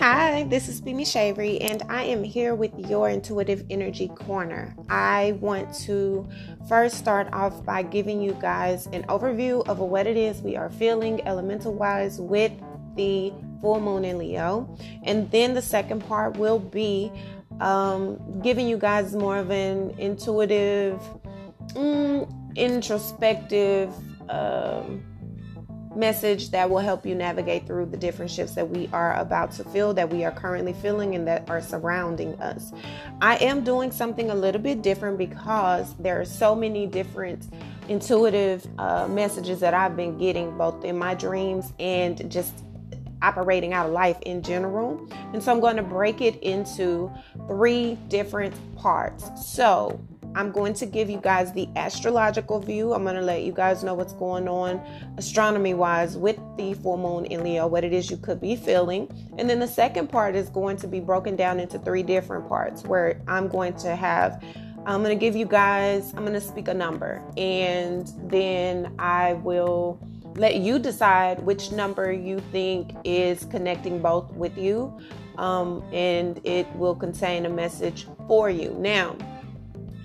Hi, this is Mimi Shavery, and I am here with your Intuitive Energy Corner. I want to first start off by giving you guys an overview of what it is we are feeling elemental wise with the full moon in Leo. And then the second part will be um, giving you guys more of an intuitive, mm, introspective, um, message that will help you navigate through the different shifts that we are about to feel, that we are currently feeling, and that are surrounding us. I am doing something a little bit different because there are so many different intuitive uh, messages that I've been getting both in my dreams and just operating out of life in general. And so I'm going to break it into three different parts. So, I'm going to give you guys the astrological view. I'm going to let you guys know what's going on astronomy wise with the full moon in Leo, what it is you could be feeling. And then the second part is going to be broken down into three different parts where I'm going to have I'm going to give you guys I'm going to speak a number and then I will let you decide which number you think is connecting both with you um, and it will contain a message for you. Now,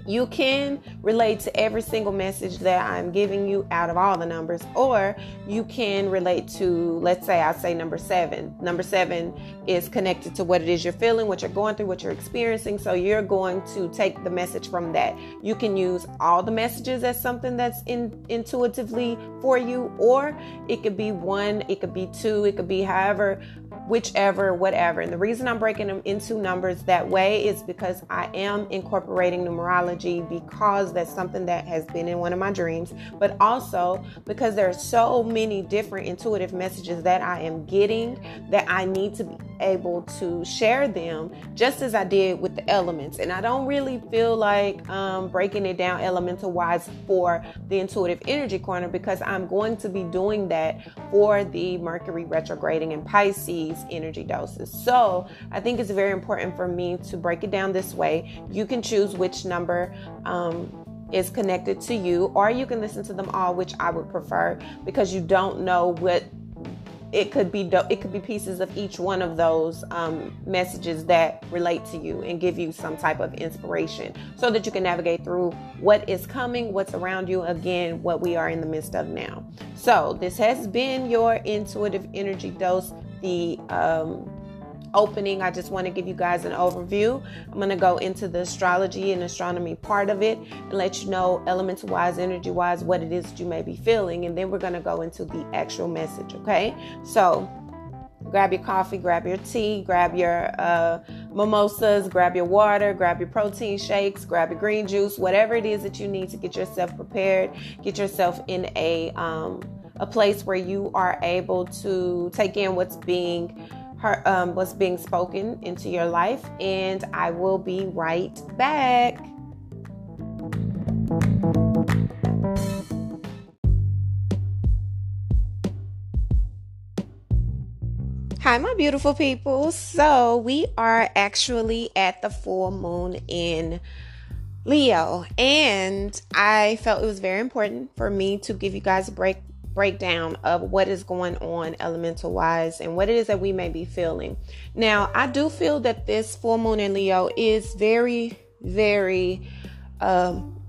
you can relate to every single message that I'm giving you out of all the numbers, or you can relate to, let's say, I say number seven. Number seven is connected to what it is you're feeling, what you're going through, what you're experiencing. So you're going to take the message from that. You can use all the messages as something that's in, intuitively for you, or it could be one, it could be two, it could be however whichever, whatever. And the reason I'm breaking them into numbers that way is because I am incorporating numerology because that's something that has been in one of my dreams, but also because there are so many different intuitive messages that I am getting that I need to be able to share them just as I did with the elements. And I don't really feel like um, breaking it down elemental wise for the intuitive energy corner because I'm going to be doing that for the Mercury retrograding in Pisces energy doses. So I think it's very important for me to break it down this way. You can choose which number. Um, is connected to you, or you can listen to them all, which I would prefer because you don't know what it could be it could be pieces of each one of those um, messages that relate to you and give you some type of inspiration so that you can navigate through what is coming what's around you again what we are in the midst of now. So this has been your intuitive energy dose the um, opening, I just want to give you guys an overview. I'm going to go into the astrology and astronomy part of it and let you know, elements wise, energy wise, what it is that you may be feeling. And then we're going to go into the actual message, okay? So, grab your coffee, grab your tea, grab your uh, mimosas, grab your water, grab your protein shakes, grab your green juice, whatever it is that you need to get yourself prepared, get yourself in a um, a place where you are able to take in what's being um, what's being spoken into your life. And I will be right back. Hi, my beautiful people. So, we are actually at the full moon in Leo, and I felt it was very important for me to give you guys a break breakdown of what is going on elemental wise and what it is that we may be feeling. Now, I do feel that this full moon in Leo is very, very um,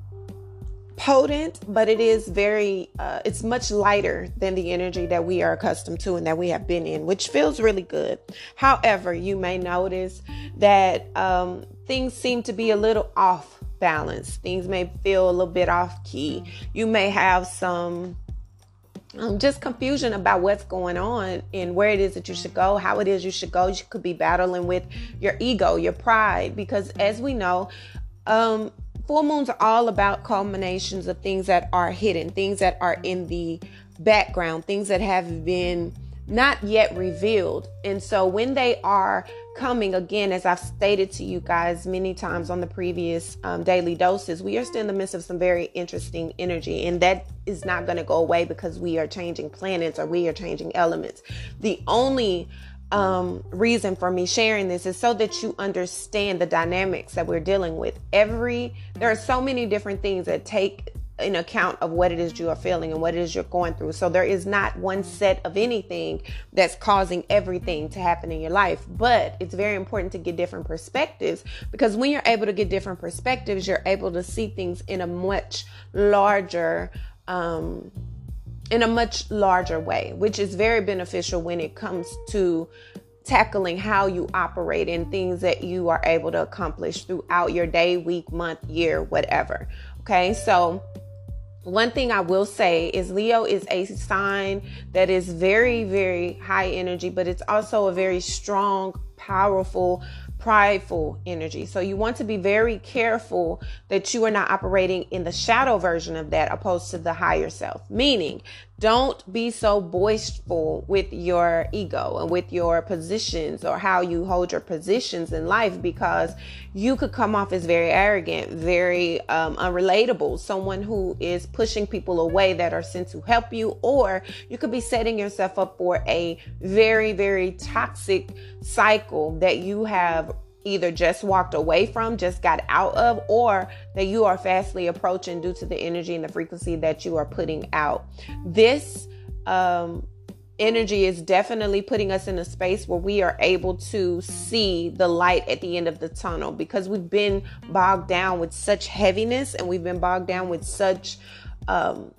potent, but it is very, uh, it's much lighter than the energy that we are accustomed to and that we have been in, which feels really good. However, you may notice that um, things seem to be a little off balance. Things may feel a little bit off key. You may have some um, just confusion about what's going on and where it is that you should go, how it is you should go. You could be battling with your ego, your pride, because as we know, um, full moons are all about culminations of things that are hidden, things that are in the background, things that have been not yet revealed. And so when they are coming again, as I've stated to you guys many times on the previous um, daily doses, we are still in the midst of some very interesting energy, and that is not going to go away because we are changing planets or we are changing elements. The only um, reason for me sharing this is so that you understand the dynamics that we're dealing with. Every there are so many different things that take in account of what it is you are feeling and what it is you're going through. So there is not one set of anything that's causing everything to happen in your life, but it's very important to get different perspectives because when you're able to get different perspectives, you're able to see things in a much larger um in a much larger way, which is very beneficial when it comes to tackling how you operate and things that you are able to accomplish throughout your day, week, month, year, whatever. Okay, so one thing I will say is Leo is a sign that is very, very high energy, but it's also a very strong, powerful, prideful energy. So you want to be very careful that you are not operating in the shadow version of that opposed to the higher self. Meaning, don't be so boastful with your ego and with your positions or how you hold your positions in life because you could come off as very arrogant, very um, unrelatable, someone who is pushing people away that are sent to help you, or you could be setting yourself up for a very, very toxic cycle that you have either just walked away from, just got out of, or that you are fastly approaching due to the energy and the frequency that you are putting out. This um, energy is definitely putting us in a space where we are able to see the light at the end of the tunnel because we've been bogged down with such heaviness and we've been bogged down with such um,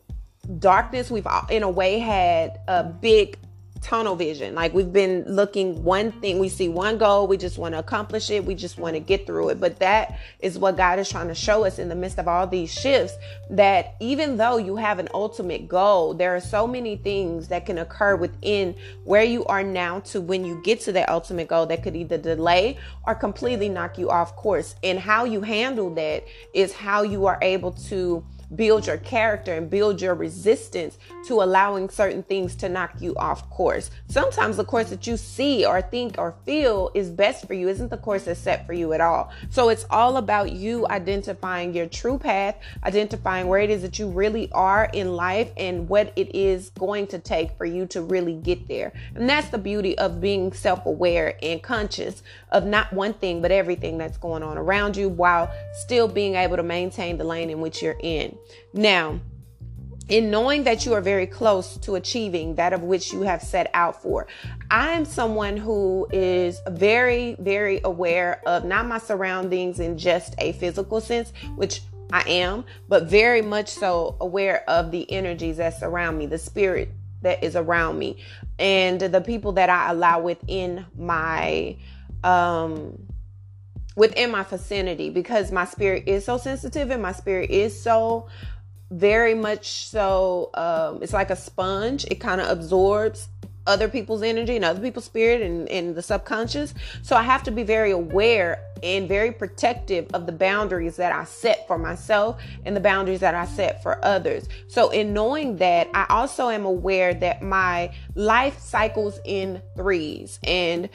darkness. We've, in a way, had a big tunnel vision. Like we've been looking one thing, we see one goal, we just want to accomplish it, we just want to get through it. But that is what God is trying to show us in the midst of all these shifts that even though you have an ultimate goal, there are so many things that can occur within where you are now to when you get to that ultimate goal that could either delay or completely knock you off course. And how you handle that is how you are able to build your character and build your resistance to allowing certain things to knock you off course. Sometimes the course that you see or think or feel is best for you isn't the course that's set for you at all. So it's all about you identifying your true path, identifying where it is that you really are in life and what it is going to take for you to really get there. And that's the beauty of being self aware and conscious of not one thing, but everything that's going on around you while still being able to maintain the lane in which you're in. Now, in knowing that you are very close to achieving that of which you have set out for. I'm someone who is very, very aware of not my surroundings in just a physical sense, which I am, but very much so aware of the energies that surround me, the spirit that is around me, and the people that I allow within my um within my vicinity because my spirit is so sensitive and my spirit is so very much so um, it's like a sponge. It kind of absorbs other people's energy and other people's spirit and, and the subconscious so i have to be very aware and very protective of the boundaries that I set for myself and the boundaries that I set for others. So, in knowing that, I also am aware that my life cycles in threes and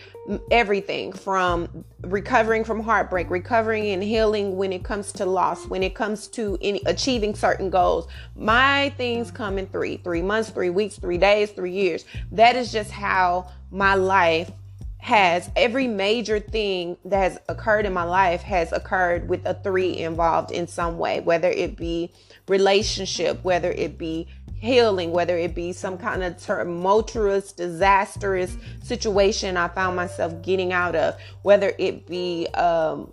everything from recovering from heartbreak, recovering and healing when it comes to loss, when it comes to any, achieving certain goals. My things come in three three months, three weeks, three days, three years. That is just how my life has every major thing that has occurred in my life has occurred with a three involved in some way, whether it be relationship, whether it be healing, whether it be some kind of tumultuous, disastrous situation I found myself getting out of, whether it be um,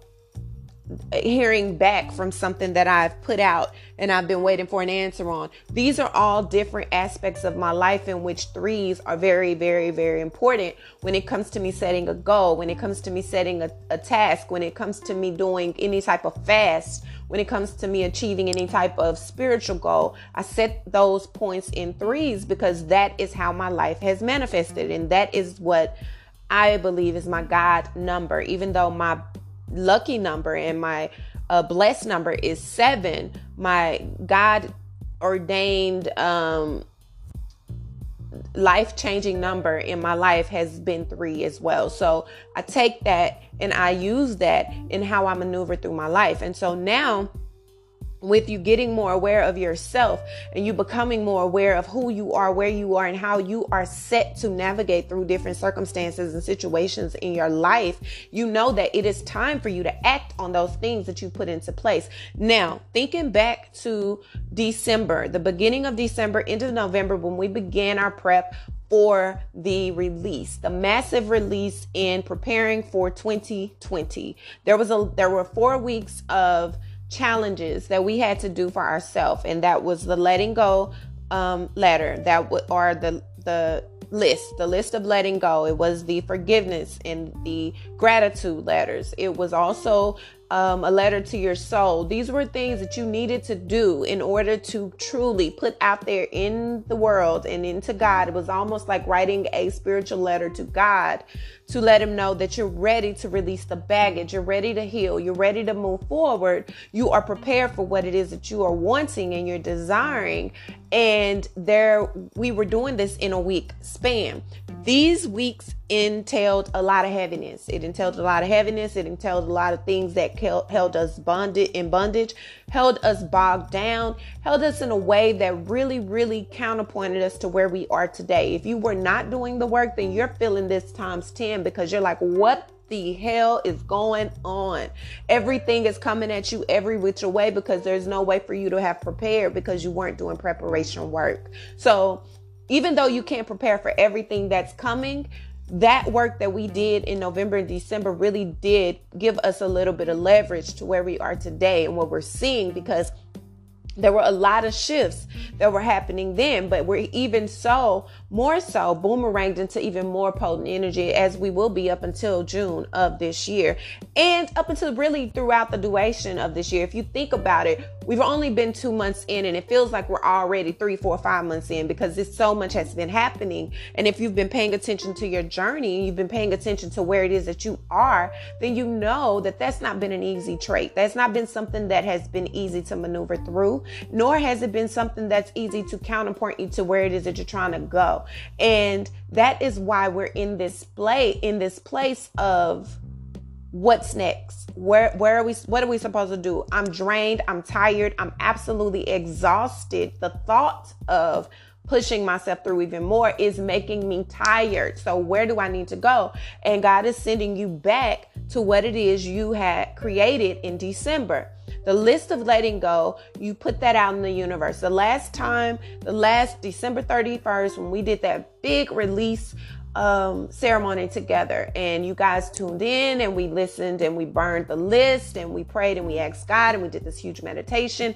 hearing back from something that I've put out and I've been waiting for an answer on. These are all different aspects of my life in which threes are very, very, very important when it comes to me setting a goal, when it comes to me setting a, a task, when it comes to me doing any type of fast, when it comes to me achieving any type of spiritual goal. I set those points in threes because that is how my life has manifested and that is what I believe is my God number, even though my lucky number and my uh, blessed number is seven. My God ordained um, life changing number in my life has been three as well. So I take that and I use that in how I maneuver through my life. And so now with you getting more aware of yourself and you becoming more aware of who you are, where you are, and how you are set to navigate through different circumstances and situations in your life, you know that it is time for you to act on those things that you put into place. Now, thinking back to December, the beginning of December end of November, when we began our prep for the release, the massive release in preparing for 2020. There was a there were 4 weeks of challenges that we had to do for ourselves, and that was the letting go um, letter that w- or the the list, the list of letting go. It was the forgiveness and the gratitude letters. It was also um, a letter to your soul. These were things that you needed to do in order to truly put out there in the world and into God. It was almost like writing a spiritual letter to God to let Him know that you're ready to release the baggage, you're ready to heal, you're ready to move forward, you are prepared for what it is that you are wanting and you're desiring. And there, we were doing this in a week span. These weeks entailed a lot of heaviness. It entailed a lot of heaviness. It entailed a lot of things that held us bonded in bondage, held us bogged down, held us in a way that really, really counterpointed us to where we are today. If you were not doing the work, then you're feeling this times 10 because you're like, what the hell is going on? Everything is coming at you every which way because there's no way for you to have prepared because you weren't doing preparation work. So, even though you can't prepare for everything that's coming, that work that we did in November and December really did give us a little bit of leverage to where we are today and what we're seeing because there were a lot of shifts that were happening then, but we're even so, more so, boomeranged into even more potent energy as we will be up until June of this year and up until really throughout the duration of this year. If you think about it, we've only been two months in and it feels like we're already three, four, five months in because this so much has been happening. And if you've been paying attention to your journey, you've been paying attention to where it is that you are, then you know that that's not been an easy trait. That's not been something that has been easy to maneuver through nor has it been something that's easy to counterpoint you to where it is that you're trying to go. And that is why we're in this play in this place of what's next? Where where are we what are we supposed to do? I'm drained i'm tired i'm absolutely exhausted. The thought of pushing myself through even more is making me tired. So where do i need to go? And god is sending you back to what it is you had created in december the list of letting go, you put that out in the universe. The last time, the last December 31st, when we did that big release um, ceremony together. And you guys tuned in and we listened and we burned the list and we prayed and we asked God and we did this huge meditation.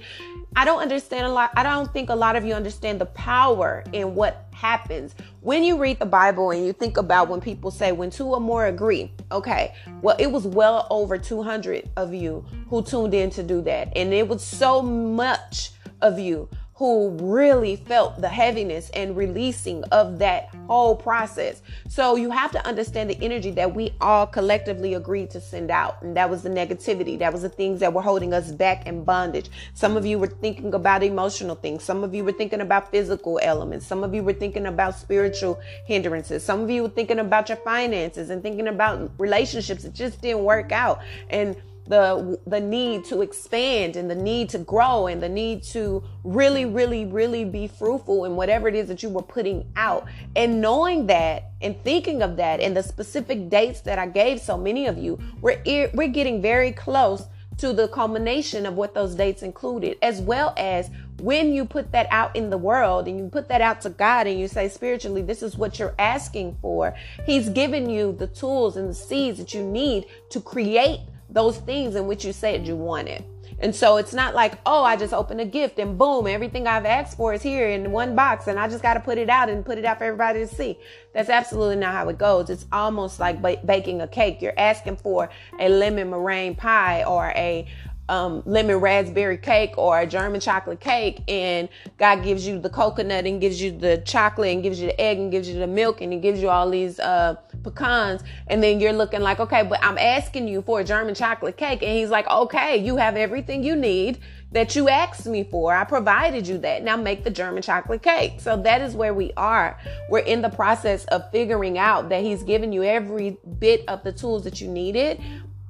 I don't understand a lot. I don't think a lot of you understand the power in what happens when you read the Bible and you think about when people say, when two or more agree. Okay, well, it was well over 200 of you who tuned in to do that. And it was so much of you who really felt the heaviness and releasing of that whole process. So you have to understand the energy that we all collectively agreed to send out. And that was the negativity. That was the things that were holding us back in bondage. Some of you were thinking about emotional things. Some of you were thinking about physical elements. Some of you were thinking about spiritual hindrances. Some of you were thinking about your finances and thinking about relationships that just didn't work out. And the the need to expand and the need to grow and the need to really really really be fruitful in whatever it is that you were putting out. And knowing that and thinking of that and the specific dates that I gave so many of you we're we're getting very close to the culmination of what those dates included as well as when you put that out in the world and you put that out to God and you say spiritually this is what you're asking for. He's given you the tools and the seeds that you need to create those things in which you said you wanted. And so it's not like, oh, I just opened a gift and boom, everything I've asked for is here in one box and I just got to put it out and put it out for everybody to see. That's absolutely not how it goes. It's almost like baking a cake. You're asking for a lemon meringue pie or a um, lemon raspberry cake or a German chocolate cake, and God gives you the coconut and gives you the chocolate and gives you the egg and gives you the milk and He gives you all these uh, pecans, and then you're looking like, okay, but I'm asking you for a German chocolate cake, and He's like, okay, you have everything you need that you asked me for. I provided you that. Now make the German chocolate cake. So that is where we are. We're in the process of figuring out that He's given you every bit of the tools that you needed,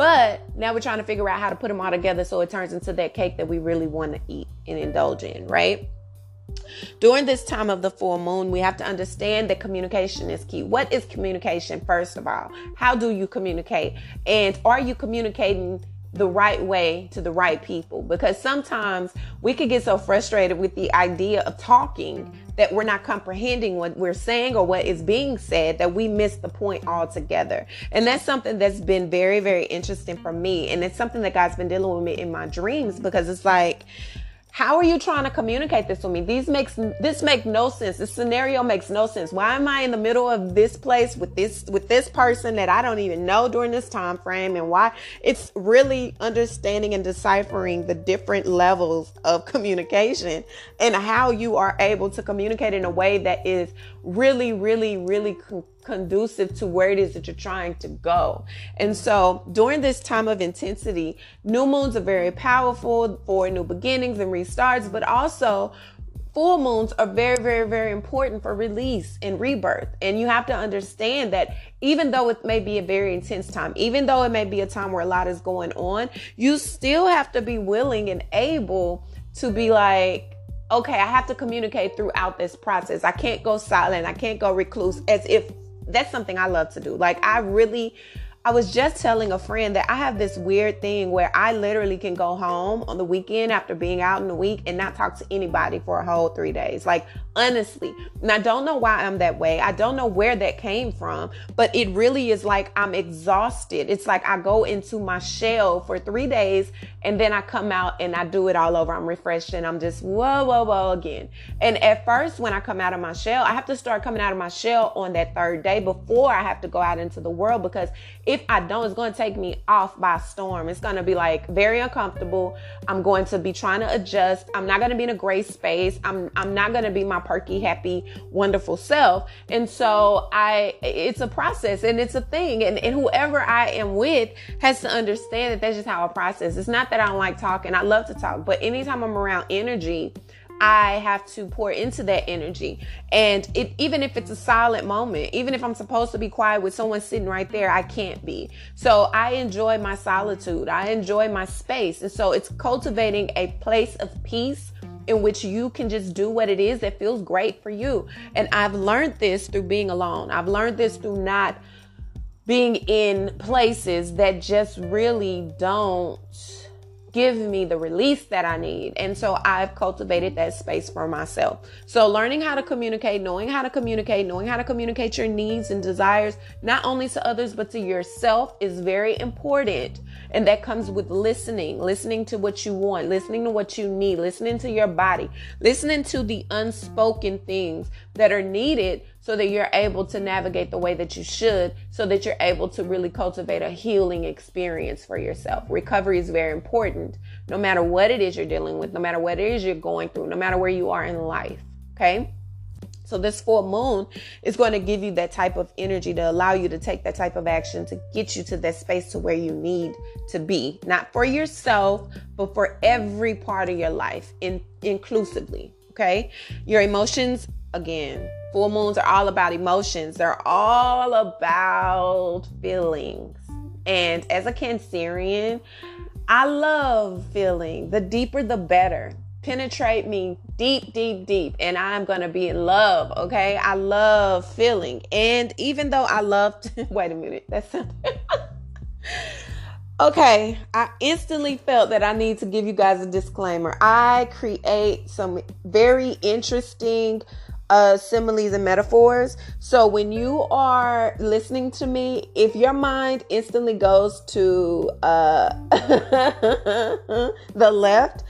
But now we're trying to figure out how to put them all together so it turns into that cake that we really want to eat and indulge in, right? During this time of the full moon, we have to understand that communication is key. What is communication, first of all? How do you communicate? And are you communicating the right way to the right people? Because sometimes we could get so frustrated with the idea of talking that we're not comprehending what we're saying or what is being said that we miss the point altogether. And that's something that's been very, very interesting for me. And it's something that God's been dealing with me in my dreams because it's like, how are you trying to communicate this with me? These makes this make no sense. This scenario makes no sense. Why am I in the middle of this place with this with this person that I don't even know during this time frame and why it's really understanding and deciphering the different levels of communication and how you are able to communicate in a way that is really really really conducive to where it is that you're trying to go. And so during this time of intensity, new moons are very powerful for new beginnings and restarts, but also full moons are very, very, very important for release and rebirth. And you have to understand that even though it may be a very intense time, even though it may be a time where a lot is going on, you still have to be willing and able to be like, okay, I have to communicate throughout this process. I can't go silent. I can't go recluse as if that's something I love to do. Like I really I was just telling a friend that I have this weird thing where I literally can go home on the weekend after being out in the week and not talk to anybody for a whole three days. Like, honestly. And I don't know why I'm that way. I don't know where that came from, but it really is like I'm exhausted. It's like I go into my shell for three days and then I come out and I do it all over. I'm refreshed and I'm just whoa, whoa, whoa again. And at first, when I come out of my shell, I have to start coming out of my shell on that third day before I have to go out into the world because if I don't, it's going to take me off by storm. It's going to be like very uncomfortable. I'm going to be trying to adjust. I'm not going to be in a gray space. I'm I'm not going to be my perky, happy, wonderful self. And so I, it's a process and it's a thing. And, and whoever I am with has to understand that that's just how I process. It's not that I don't like talking. I love to talk, but anytime I'm around energy, I have to pour into that energy. And it, even if it's a silent moment, even if I'm supposed to be quiet with someone sitting right there, I can't be. So I enjoy my solitude. I enjoy my space. And so it's cultivating a place of peace in which you can just do what it is that feels great for you. And I've learned this through being alone. I've learned this through not being in places that just really don't give me the release that I need. And so I've cultivated that space for myself. So learning how to communicate, knowing how to communicate, knowing how to communicate your needs and desires, not only to others, but to yourself is very important. And that comes with listening, listening to what you want, listening to what you need, listening to your body, listening to the unspoken things that are needed so that you're able to navigate the way that you should, so that you're able to really cultivate a healing experience for yourself. Recovery is very important, no matter what it is you're dealing with, no matter what it is you're going through, no matter where you are in life. Okay. So, this full moon is going to give you that type of energy to allow you to take that type of action to get you to that space to where you need to be, not for yourself, but for every part of your life, in, inclusively. Okay. Your emotions, again, full moons are all about emotions, they're all about feelings. And as a Cancerian, I love feeling. The deeper, the better penetrate me deep, deep, deep, and I'm gonna be in love. Okay, I love feeling, and even though I love, wait a minute, that's something. okay. I instantly felt that I need to give you guys a disclaimer. I create some very interesting uh, similes and metaphors. So when you are listening to me, if your mind instantly goes to uh, the left,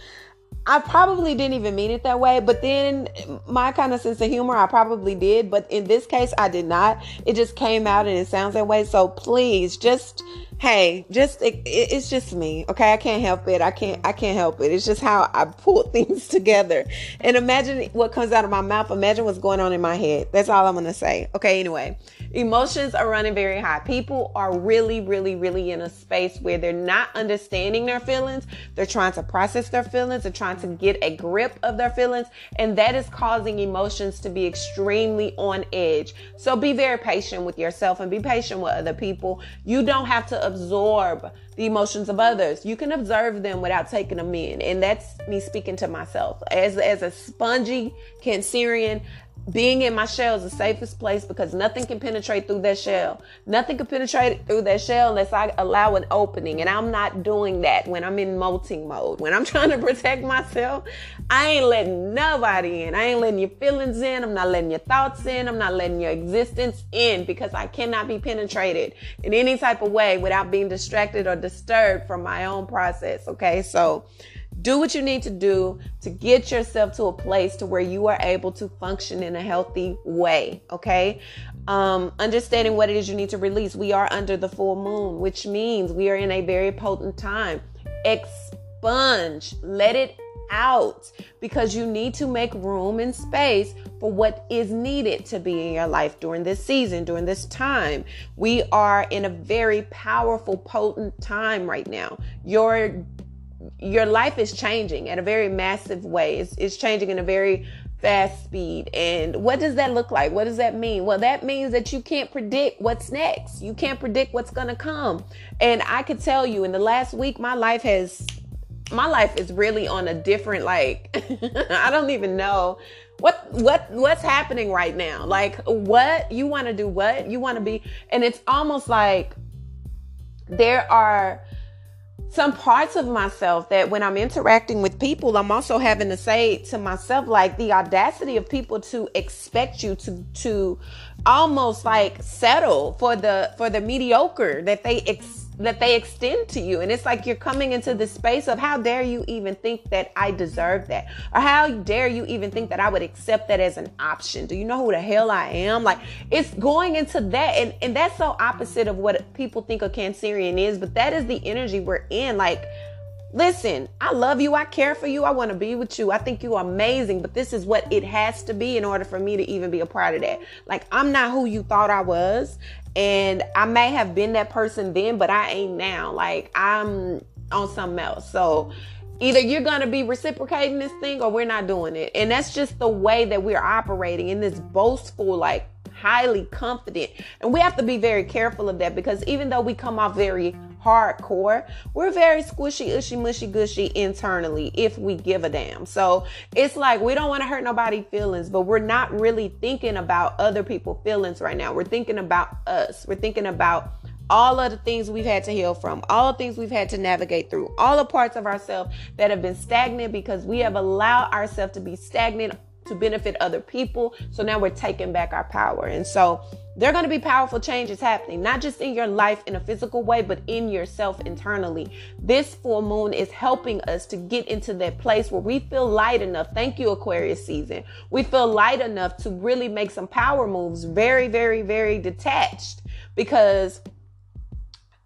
I probably didn't even mean it that way, but then my kind of sense of humor, I probably did, but in this case, I did not. It just came out and it sounds that way. So please just hey just it, it's just me okay? I can't help it. I can't i can't help it. It's just how i pull things together. And imagine what comes out of my mouth. Imagine what's going on in my head. That's all i'm gonna say okay? Anyway emotions are running very high. People are really really really in a space where they're not understanding their feelings. They're trying to process their feelings they're trying to get a grip of their feelings. And that is causing emotions to be extremely on edge. So be very patient with yourself and be patient with other people. You don't have to absorb the emotions of others. You can observe them without taking them in. And that's me speaking to myself. As, as a spongy Cancerian, being in my shell is the safest place because nothing can penetrate through that shell. Nothing can penetrate through that shell unless I allow an opening. And I'm not doing that when I'm in molting mode. When I'm trying to protect myself, I ain't letting nobody in. I ain't letting your feelings in. I'm not letting your thoughts in. I'm not letting your existence in because I cannot be penetrated in any type of way without being distracted or disturbed from my own process. Okay. So, do what you need to do to get yourself to a place to where you are able to function in a healthy way okay? Um, understanding what it is you need to release. We are under the full moon which means we are in a very potent time. Expunge. Let it out. Because you need to make room and space for what is needed to be in your life during this season, during this time. We are in a very powerful, potent time right now. Your your life is changing at a very massive way. It's, it's changing in a very fast speed. And what does that look like? What does that mean? Well, that means that you can't predict what's next. You can't predict what's going to come. And I could tell you in the last week, my life has, my life is really on a different, like, I don't even know what what what's happening right now like what you want to do what you want to be and it's almost like there are some parts of myself that when I'm interacting with people, I'm also having to say to myself, like the audacity of people to expect you to to almost like settle for the for the mediocre that they ex- that they extend to you. And it's like you're coming into the space of how dare you even think that I deserve that? Or how dare you even think that I would accept that as an option? Do you know who the hell I am? Like it's going into that. And, and that's so opposite of what people think a Cancerian is, but that is the energy we're in. Like, Listen, I love you. I care for you. I want to be with you. I think you are amazing, but this is what it has to be in order for me to even be a part of that. Like, I'm not who you thought I was. And I may have been that person then, but I ain't now. Like, I'm on something else. So, either you're going to be reciprocating this thing or we're not doing it. And that's just the way that we're operating in this boastful, like, highly confident. And we have to be very careful of that because even though we come off very hardcore. We're very squishy, ushy, mushy, gushy internally if we give a damn. So it's like we don't want to hurt nobody's feelings, but we're not really thinking about other people's feelings right now. We're thinking about us. We're thinking about all of the things we've had to heal from, all the things we've had to navigate through, all the parts of ourselves that have been stagnant because we have allowed ourselves to be stagnant to benefit other people. So now we're taking back our power. And so there are going to be powerful changes happening, not just in your life in a physical way, but in yourself internally. This full moon is helping us to get into that place where we feel light enough. Thank you, Aquarius season. We feel light enough to really make some power moves, very, very, very detached because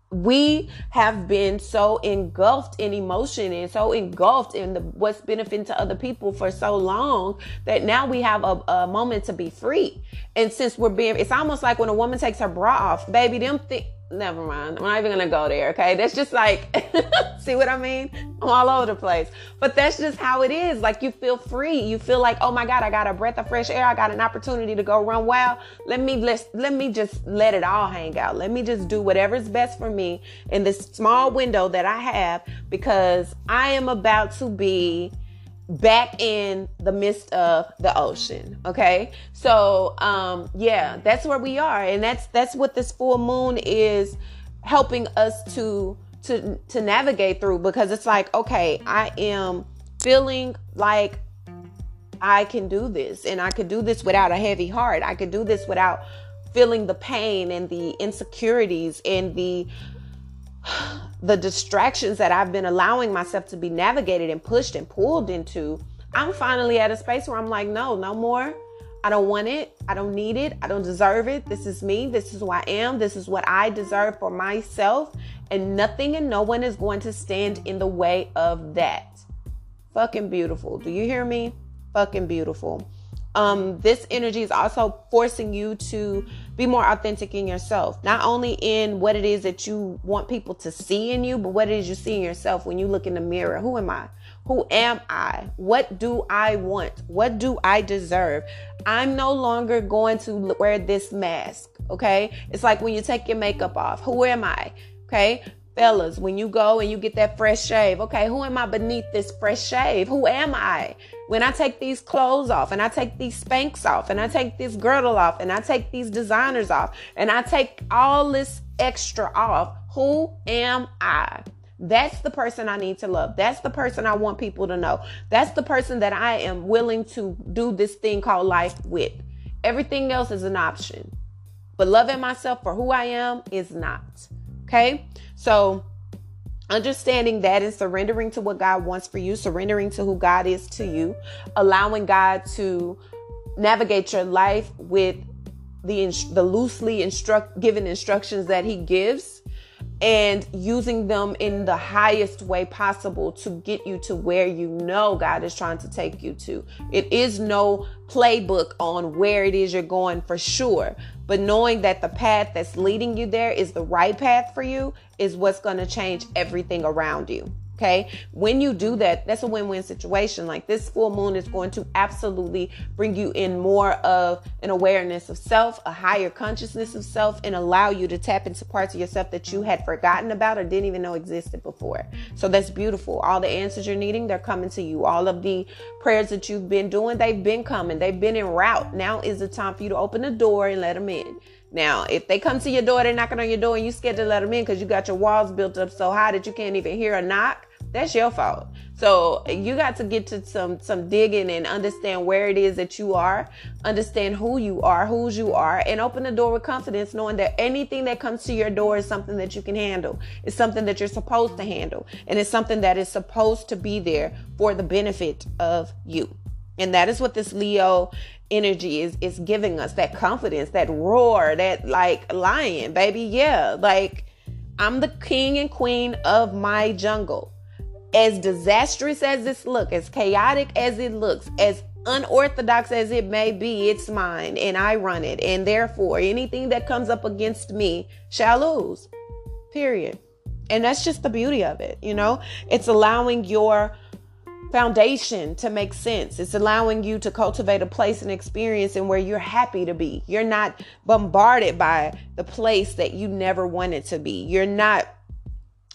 we have been so engulfed in emotion and so engulfed in the, what's benefiting to other people for so long that now we have a, a, moment to be free. And since we're being, it's almost like when a woman takes her bra off, baby, them think never mind. I'm not even gonna go there. Okay. That's just like, see what I mean? I'm all over the place. But that's just how it is. Like you feel free. You feel like, oh my God, I got a breath of fresh air. I got an opportunity to go run wild. Let me let let me just let it all hang out. Let me just do whatever's best for me in this small window that I have because I am about to be back in the midst of the ocean okay? So um yeah that's where we are and that's that's what this full moon is helping us to to to navigate through because it's like okay i am feeling like i can do this and i could do this without a heavy heart. I could do this without feeling the pain and the insecurities and the the distractions that I've been allowing myself to be navigated and pushed and pulled into, I'm finally at a space where I'm like, no, no more. I don't want it. I don't need it. I don't deserve it. This is me. This is who I am. This is what I deserve for myself. And nothing and no one is going to stand in the way of that. Fucking beautiful. Do you hear me? Fucking beautiful. Um, this energy is also forcing you to be more authentic in yourself. Not only in what it is that you want people to see in you, but what it is you see in yourself when you look in the mirror. Who am I? Who am I? What do I want? What do I deserve? I'm no longer going to wear this mask. Okay. It's like when you take your makeup off. Who am I? Okay? Fellas, when you go and you get that fresh shave, okay, who am I beneath this fresh shave? Who am I? When I take these clothes off and I take these Spanx off and I take this girdle off and I take these designers off and I take all this extra off, who am I? That's the person I need to love. That's the person I want people to know. That's the person that I am willing to do this thing called life with. Everything else is an option. But loving myself for who I am is not. Okay? So, understanding that and surrendering to what God wants for you, surrendering to who God is to you, allowing God to navigate your life with the the loosely instruct given instructions that he gives and using them in the highest way possible to get you to where you know God is trying to take you to. It is no playbook on where it is you're going for sure, but knowing that the path that's leading you there is the right path for you is what's going to change everything around you. Okay. When you do that, that's a win win situation. Like this full moon is going to absolutely bring you in more of an awareness of self, a higher consciousness of self, and allow you to tap into parts of yourself that you had forgotten about or didn't even know existed before. So that's beautiful. All the answers you're needing, they're coming to you. All of the prayers that you've been doing, they've been coming, they've been en route. Now is the time for you to open the door and let them in. Now, if they come to your door, they're knocking on your door, and you're scared to let them in because you got your walls built up so high that you can't even hear a knock, that's your fault. So you got to get to some some digging and understand where it is that you are, understand who you are, whose you are, and open the door with confidence, knowing that anything that comes to your door is something that you can handle. It's something that you're supposed to handle, and it's something that is supposed to be there for the benefit of you. And that is what this Leo energy is is giving us that confidence, that roar, that like lion, baby. Yeah, like I'm the king and queen of my jungle as disastrous as this looks, as chaotic as it looks, as unorthodox as it may be, it's mine and I run it. And therefore, anything that comes up against me shall lose. Period. And that's just the beauty of it, you know? It's allowing your foundation to make sense. It's allowing you to cultivate a place and experience in where you're happy to be. You're not bombarded by the place that you never wanted to be. You're not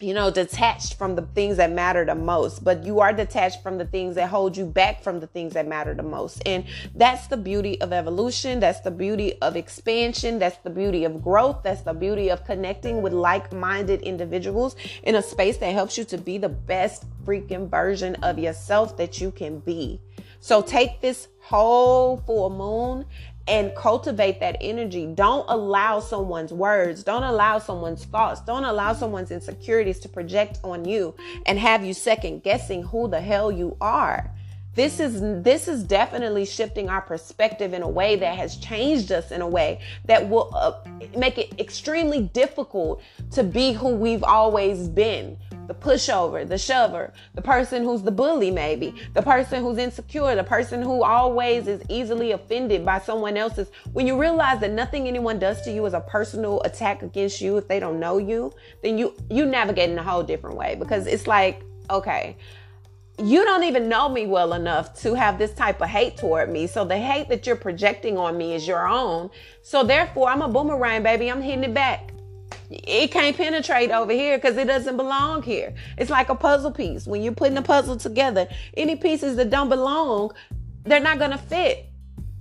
you know, detached from the things that matter the most, but you are detached from the things that hold you back from the things that matter the most. And that's the beauty of evolution. That's the beauty of expansion. That's the beauty of growth. That's the beauty of connecting with like minded individuals in a space that helps you to be the best freaking version of yourself that you can be. So take this whole full moon and cultivate that energy. Don't allow someone's words, don't allow someone's thoughts, don't allow someone's insecurities to project on you and have you second guessing who the hell you are. This is this is definitely shifting our perspective in a way that has changed us in a way that will uh, make it extremely difficult to be who we've always been the pushover, the shover, the person who's the bully, maybe, the person who's insecure, the person who always is easily offended by someone else's. When you realize that nothing anyone does to you is a personal attack against you if they don't know you, then you you navigate in a whole different way because it's like, okay, you don't even know me well enough to have this type of hate toward me. So the hate that you're projecting on me is your own. So therefore, I'm a boomerang, baby. I'm hitting it back it can't penetrate over here because it doesn't belong here. It's like a puzzle piece. When you're putting a puzzle together, any pieces that don't belong, they're not going to fit.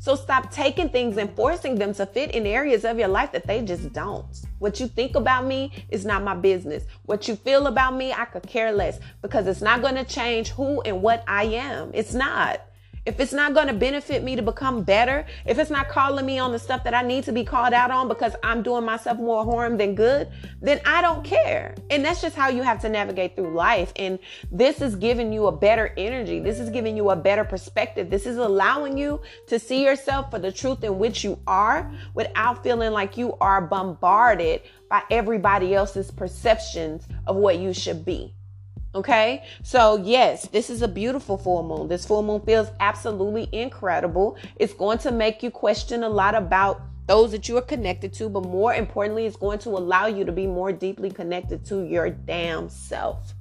So stop taking things and forcing them to fit in areas of your life that they just don't. What you think about me is not my business. What you feel about me, I could care less because it's not going to change who and what I am. It's not if it's not going to benefit me to become better, if it's not calling me on the stuff that I need to be called out on because I'm doing myself more harm than good, then I don't care. And that's just how you have to navigate through life. And this is giving you a better energy. This is giving you a better perspective. This is allowing you to see yourself for the truth in which you are without feeling like you are bombarded by everybody else's perceptions of what you should be. Okay, so yes, this is a beautiful full moon. This full moon feels absolutely incredible. It's going to make you question a lot about those that you are connected to, but more importantly, it's going to allow you to be more deeply connected to your damn self.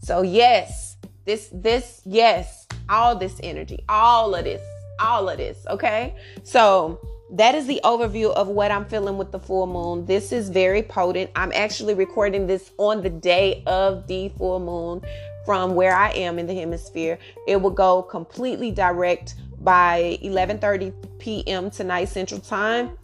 So, yes, this, this, yes, all this energy, all of this, all of this. Okay, so that is the overview of what I'm feeling with the full moon. This is very potent. I'm actually recording this on the day of the full moon from where I am in the hemisphere. It will go completely direct by 11:30 p.m. tonight Central Time.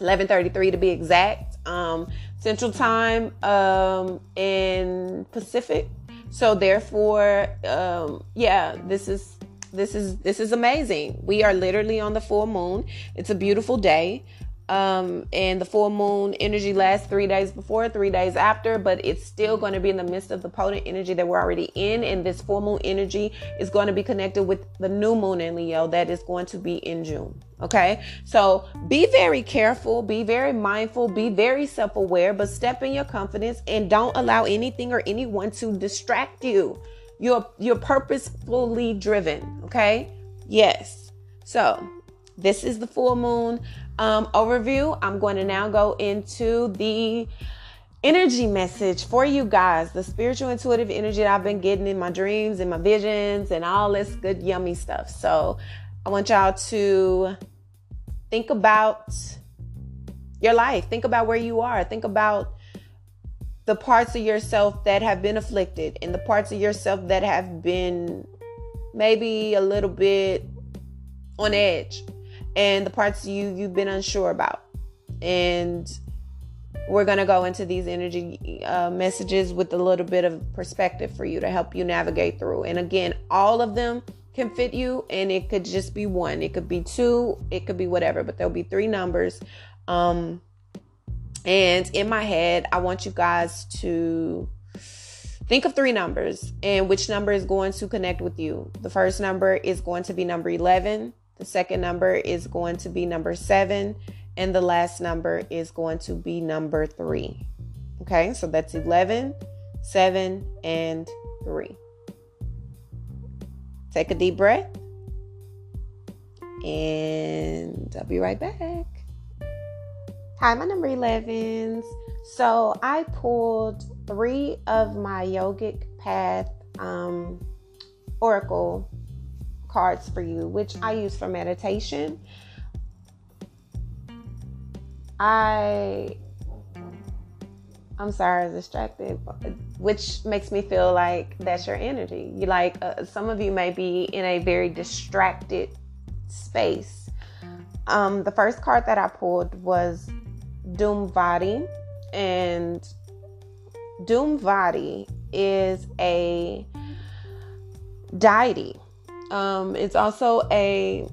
11:33 to be exact. Um, Central Time um, in Pacific. So therefore, um, yeah, this is this is this is amazing. We are literally on the full moon. It's a beautiful day. Um, and the full moon energy lasts three days before, three days after, but it's still going to be in the midst of the potent energy that we're already in. And this full moon energy is going to be connected with the new moon in Leo that is going to be in June. Okay, so be very careful, be very mindful, be very self aware, but step in your confidence and don't allow anything or anyone to distract you. You're you're purposefully driven, okay? Yes. So, this is the full moon um, overview. I'm going to now go into the energy message for you guys, the spiritual intuitive energy that I've been getting in my dreams and my visions and all this good yummy stuff. So, I want y'all to think about your life. Think about where you are. Think about the parts of yourself that have been afflicted and the parts of yourself that have been maybe a little bit on edge and the parts you you've been unsure about. And we're going to go into these energy uh, messages with a little bit of perspective for you to help you navigate through. And again all of them can fit you and it could just be one. It could be two. It could be whatever but there'll be three numbers. Um and in my head, I want you guys to think of three numbers and which number is going to connect with you. The first number is going to be number 11, the second number is going to be number 7, and the last number is going to be number 3. Okay, so that's 11, 7, and 3. Take a deep breath, and I'll be right back. Hi, my number 11s. So I pulled three of my yogic path um, oracle cards for you, which I use for meditation. I I'm sorry, I was distracted, which makes me feel like that's your energy. You like uh, some of you may be in a very distracted space. Um, the first card that I pulled was Dhumavati, and Dhumavati is a deity. Um, it's also a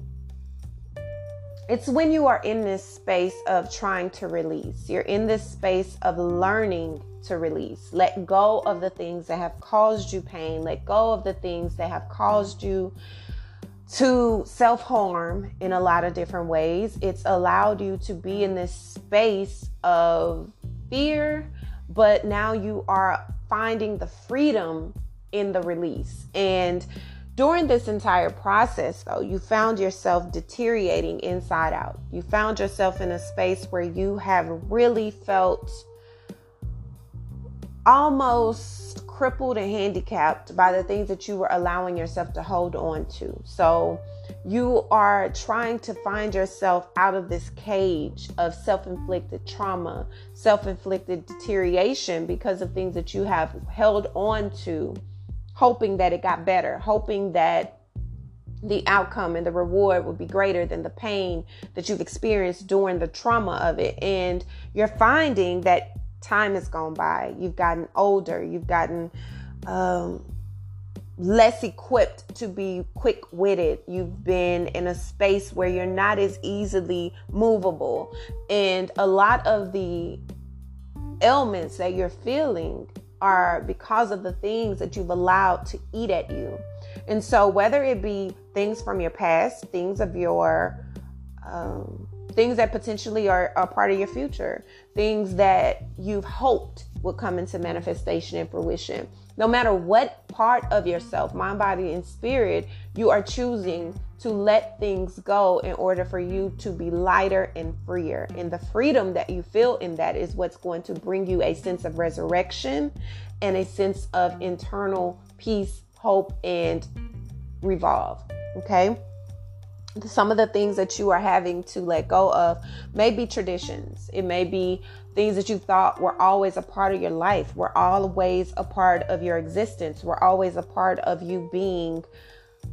it's when you are in this space of trying to release. You're in this space of learning to release. Let go of the things that have caused you pain. Let go of the things that have caused you to self harm in a lot of different ways. It's allowed you to be in this space of fear, but now you are finding the freedom in the release. And during this entire process, though, you found yourself deteriorating inside out. You found yourself in a space where you have really felt almost crippled and handicapped by the things that you were allowing yourself to hold on to. So you are trying to find yourself out of this cage of self inflicted trauma, self inflicted deterioration because of things that you have held on to, hoping that it got better, hoping that the outcome and the reward would be greater than the pain that you've experienced during the trauma of it. And you're finding that time has gone by. You've gotten older. You've gotten um, less equipped to be quick witted. You've been in a space where you're not as easily movable. And a lot of the ailments that you're feeling are because of the things that you've allowed to eat at you. And so, whether it be things from your past, things of your um, things that potentially are a part of your future, things that you've hoped would come into manifestation and fruition. No matter what part of yourself, mind, body, and spirit, you are choosing to let things go in order for you to be lighter and freer. And the freedom that you feel in that is what's going to bring you a sense of resurrection and a sense of internal peace, hope, and revolve. Okay. Some of the things that you are having to let go of may be traditions. It may be things that you thought were always a part of your life, were always a part of your existence, were always a part of you being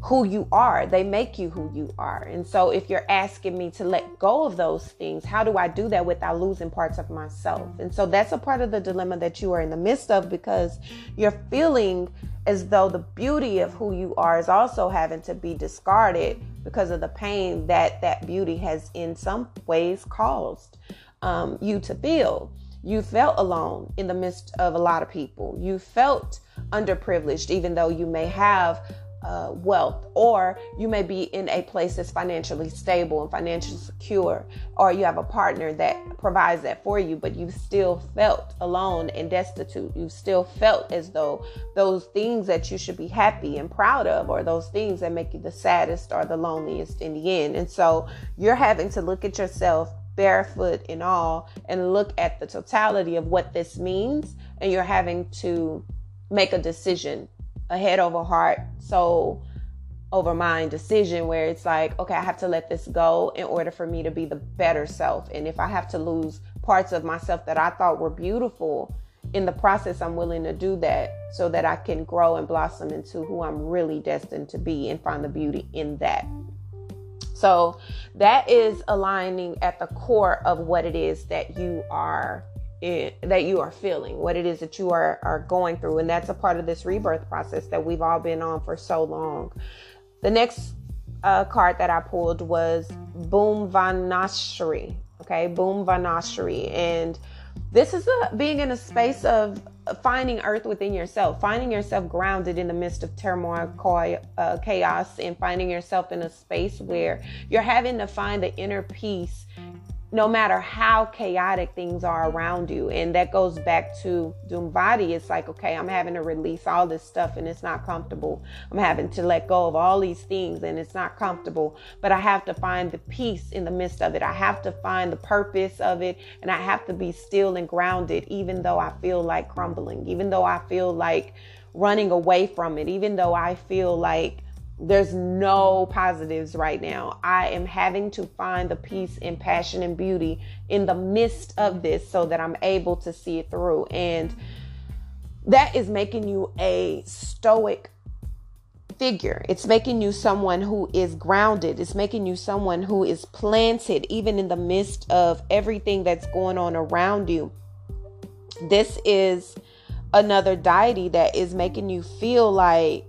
who you are. They make you who you are. And so if you're asking me to let go of those things, how do I do that without losing parts of myself? And so that's a part of the dilemma that you are in the midst of because you're feeling as though the beauty of who you are is also having to be discarded because of the pain that that beauty has in some ways caused um, you to feel. You felt alone in the midst of a lot of people. You felt underprivileged, even though you may have uh, wealth, or you may be in a place that's financially stable and financially secure, or you have a partner that provides that for you, but you still felt alone and destitute. You still felt as though those things that you should be happy and proud of, or those things that make you the saddest or the loneliest in the end. And so you're having to look at yourself barefoot and all and look at the totality of what this means, and you're having to make a decision a head over heart, soul over mind decision where it's like, okay, I have to let this go in order for me to be the better self. And if I have to lose parts of myself that I thought were beautiful in the process, I'm willing to do that so that I can grow and blossom into who I'm really destined to be and find the beauty in that. So that is aligning at the core of what it is that you are that you are feeling, what it is that you are, are going through. And that's a part of this rebirth process that we've all been on for so long. The next uh, card that I pulled was Bhuvaneshwari. Okay, Bhuvaneshwari. And this is a, being in a space of finding earth within yourself, finding yourself grounded in the midst of turmoil, uh, chaos, and finding yourself in a space where you're having to find the inner peace no matter how chaotic things are around you. And that goes back to Bhumvadi. It's like, okay, I'm having to release all this stuff and it's not comfortable. I'm having to let go of all these things and it's not comfortable. But I have to find the peace in the midst of it. I have to find the purpose of it. And I have to be still and grounded, even though I feel like crumbling, even though I feel like running away from it, even though I feel like there's no positives right now. I am having to find the peace and passion and beauty in the midst of this so that I'm able to see it through. And that is making you a stoic figure. It's making you someone who is grounded. It's making you someone who is planted, even in the midst of everything that's going on around you. This is another deity that is making you feel like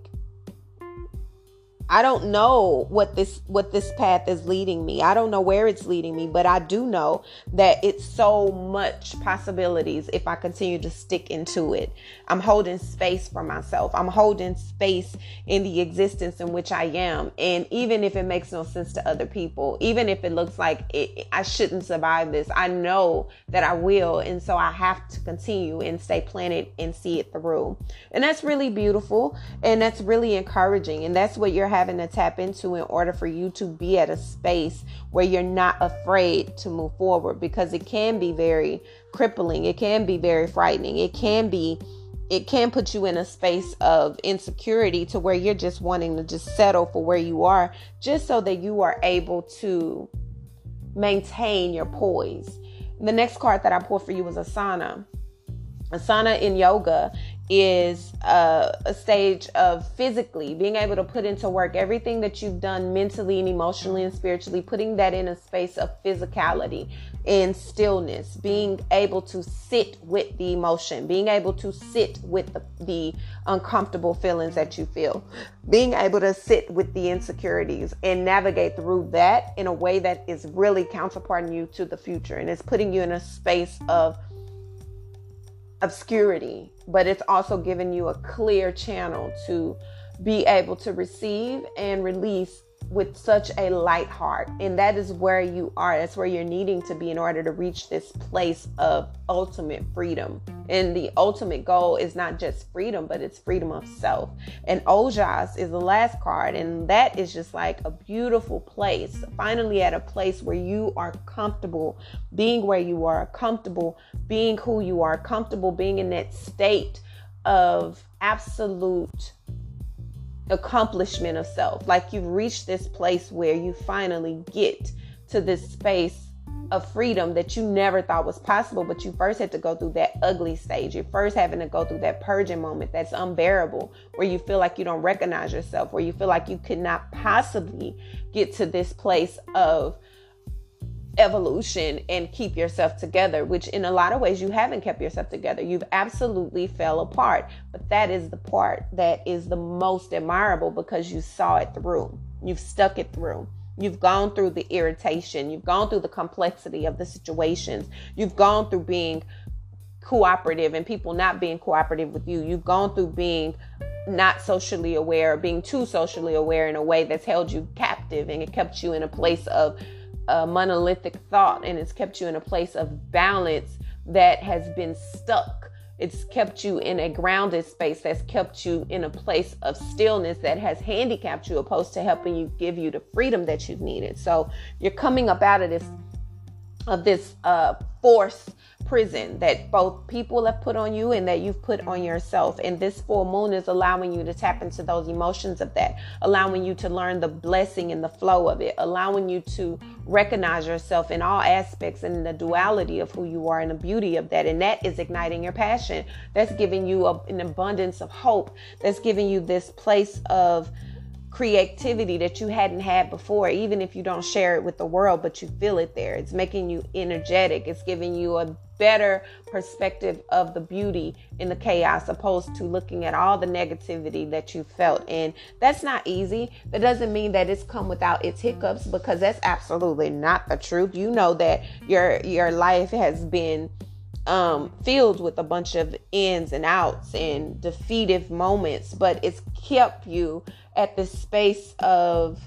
I don't know what this what this path is leading me. I don't know where it's leading me, but I do know that it's so much possibilities if I continue to stick into it. I'm holding space for myself. I'm holding space in the existence in which I am. And even if it makes no sense to other people, even if it looks like it, I shouldn't survive this, I know that I will. And so I have to continue and stay planted and see it through. And that's really beautiful and that's really encouraging. And that's what you're having to tap into in order for you to be at a space where you're not afraid to move forward because it can be very crippling. It can be very frightening. It can be it can put you in a space of insecurity to where you're just wanting to just settle for where you are just so that you are able to maintain your poise. The next card that I pulled for you was Asana. Asana in yoga is a, a, stage of physically being able to put into work everything that you've done mentally and emotionally and spiritually, putting that in a space of physicality and stillness, being able to sit with the emotion, being able to sit with the, the uncomfortable feelings that you feel, being able to sit with the insecurities and navigate through that in a way that is really counterparting you to the future and it's putting you in a space of obscurity, but it's also giving you a clear channel to be able to receive and release with such a light heart. And that is where you are. That's where you're needing to be in order to reach this place of ultimate freedom. And the ultimate goal is not just freedom, but it's freedom of self. And Ojas is the last card. And that is just like a beautiful place. Finally, at a place where you are comfortable being where you are, comfortable being who you are, comfortable being in that state of absolute accomplishment of self. Like you've reached this place where you finally get to this space of freedom that you never thought was possible, but you first had to go through that ugly stage. You're first having to go through that purging moment that's unbearable, where you feel like you don't recognize yourself, where you feel like you could not possibly get to this place of evolution and keep yourself together which in a lot of ways you haven't kept yourself together you've absolutely fell apart but that is the part that is the most admirable because you saw it through you've stuck it through You've gone through the irritation. You've gone through the complexity of the situations. You've gone through being cooperative and people not being cooperative with you. You've gone through being not socially aware, or being too socially aware in a way that's held you captive and it kept you in a place of a monolithic thought and it's kept you in a place of balance that has been stuck it's kept you in a grounded space that's kept you in a place of stillness that has handicapped you opposed to helping you give you the freedom that you've needed. So you're coming up out of this of this uh, force prison that both people have put on you and that you've put on yourself. And this full moon is allowing you to tap into those emotions of that, allowing you to learn the blessing and the flow of it, allowing you to recognize yourself in all aspects and the duality of who you are and the beauty of that. And that is igniting your passion. That's giving you a, an abundance of hope. That's giving you this place of creativity that you hadn't had before, even if you don't share it with the world, but you feel it there. It's making you energetic. It's giving you a better perspective of the beauty in the chaos opposed to looking at all the negativity that you felt and that's not easy that doesn't mean that it's come without its hiccups because that's absolutely not the truth you know that your your life has been um, filled with a bunch of ins and outs and defeative moments but it's kept you at the space of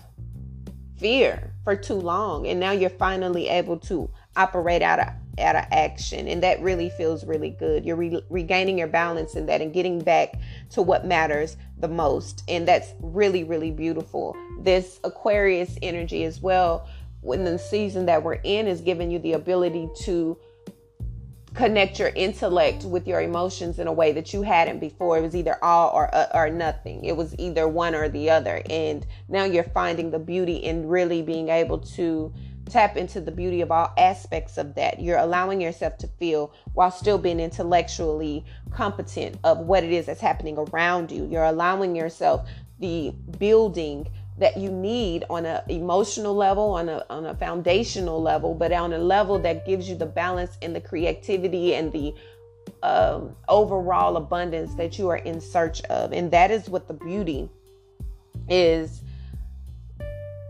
fear for too long. And now you're finally able to operate out of out of action. And that really feels really good. You're re- regaining your balance in that and getting back to what matters the most. And that's really really beautiful. This aquarius energy as well when the season that we're in is giving you the ability to connect your intellect with your emotions in a way that you hadn't before. It was either all or uh, or nothing. It was either one or the other. And now you're finding the beauty in really being able to tap into the beauty of all aspects of that. You're allowing yourself to feel while still being intellectually competent of what it is that's happening around you. You're allowing yourself the building that you need on an emotional level, on a, on a foundational level, but on a level that gives you the balance and the creativity and the um, overall abundance that you are in search of. And that is what the beauty is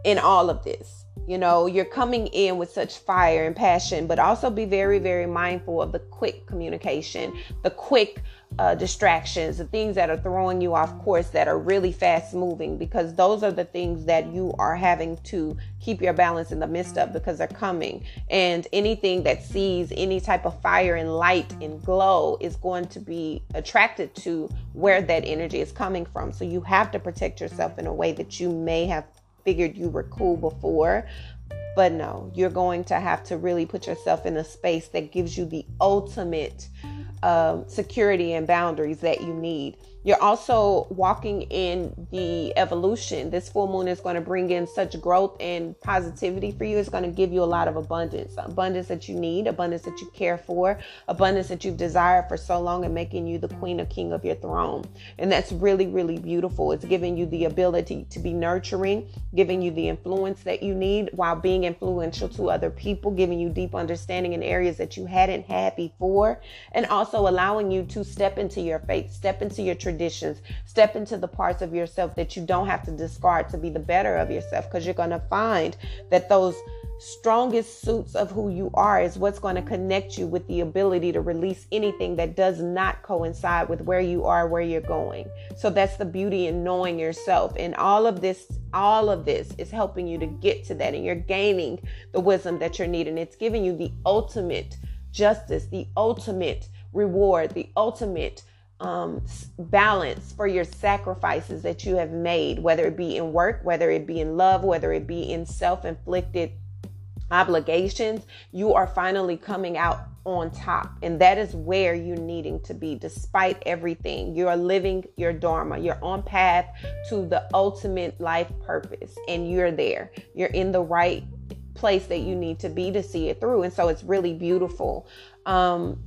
in all of this. You know, you're coming in with such fire and passion, but also be very, very mindful of the quick communication, the quick uh, distractions, the things that are throwing you off course that are really fast moving, because those are the things that you are having to keep your balance in the midst of because they're coming. And anything that sees any type of fire and light and glow is going to be attracted to where that energy is coming from. So you have to protect yourself in a way that you may have figured you were cool before. But no, you're going to have to really put yourself in a space that gives you the ultimate um, security and boundaries that you need. You're also walking in the evolution. This full moon is going to bring in such growth and positivity for you. It's going to give you a lot of abundance, abundance that you need, abundance that you care for, abundance that you've desired for so long, and making you the queen or king of your throne. And that's really, really beautiful. It's giving you the ability to be nurturing, giving you the influence that you need while being influential to other people, giving you deep understanding in areas that you hadn't had before, and also allowing you to step into your faith, step into your traditions. Step into the parts of yourself that you don't have to discard to be the better of yourself because you're going to find that those strongest suits of who you are is what's going to connect you with the ability to release anything that does not coincide with where you are, where you're going. So that's the beauty in knowing yourself. And all of this, all of this is helping you to get to that. And you're gaining the wisdom that you're needing. It's giving you the ultimate justice, the ultimate reward, the ultimate um, balance for your sacrifices that you have made, whether it be in work, whether it be in love, whether it be in self inflicted obligations, you are finally coming out on top. And that is where you're needing to be despite everything. You are living your Dharma. You're on path to the ultimate life purpose and you're there. You're in the right place that you need to be to see it through. And so it's really beautiful. Um,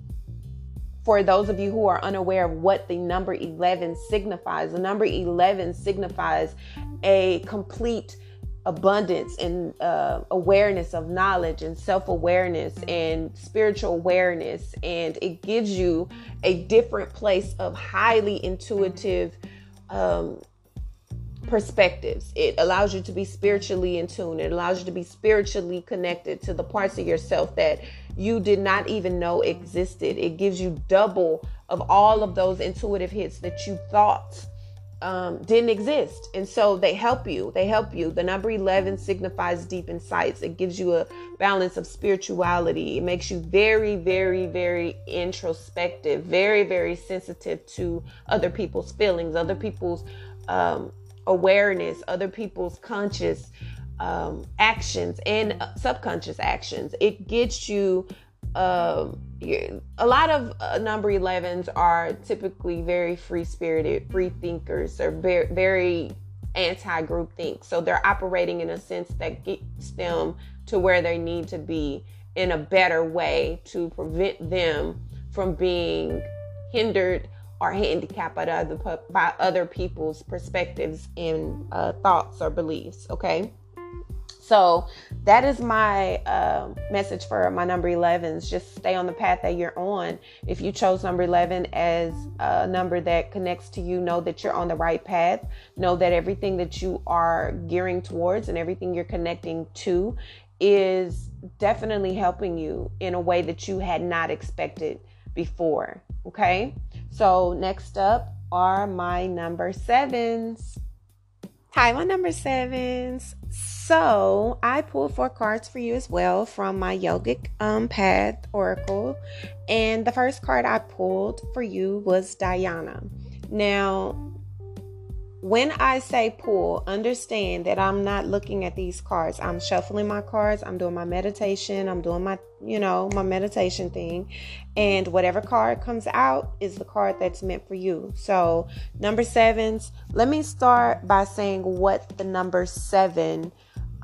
for those of you who are unaware of what the number 11 signifies, the number 11 signifies a complete abundance and uh, awareness of knowledge and self awareness and spiritual awareness. And it gives you a different place of highly intuitive um, perspectives. It allows you to be spiritually in tune, it allows you to be spiritually connected to the parts of yourself that you did not even know existed. It gives you double of all of those intuitive hits that you thought um, didn't exist. And so they help you. They help you. The number 11 signifies deep insights. It gives you a balance of spirituality. It makes you very, very, very introspective, very, very sensitive to other people's feelings, other people's um, awareness, other people's conscious um, actions and subconscious actions. It gets you um, a lot of uh, number 11s are typically very free spirited, free thinkers, or very, very anti group think. So they're operating in a sense that gets them to where they need to be in a better way to prevent them from being hindered or handicapped by other, by other people's perspectives and uh, thoughts or beliefs. Okay. So that is my uh, message for my number 11s. Just stay on the path that you're on. If you chose number 11 as a number that connects to you, know that you're on the right path. Know that everything that you are gearing towards and everything you're connecting to is definitely helping you in a way that you had not expected before. Okay. So next up are my number sevens. Hi, my number sevens. So I pulled four cards for you as well from my yogic um, path oracle, and the first card I pulled for you was Dhyana. Now, when I say pull, understand that I'm not looking at these cards. I'm shuffling my cards. I'm doing my meditation. I'm doing my, you know, my meditation thing. And whatever card comes out is the card that's meant for you. So, number sevens, let me start by saying what the number seven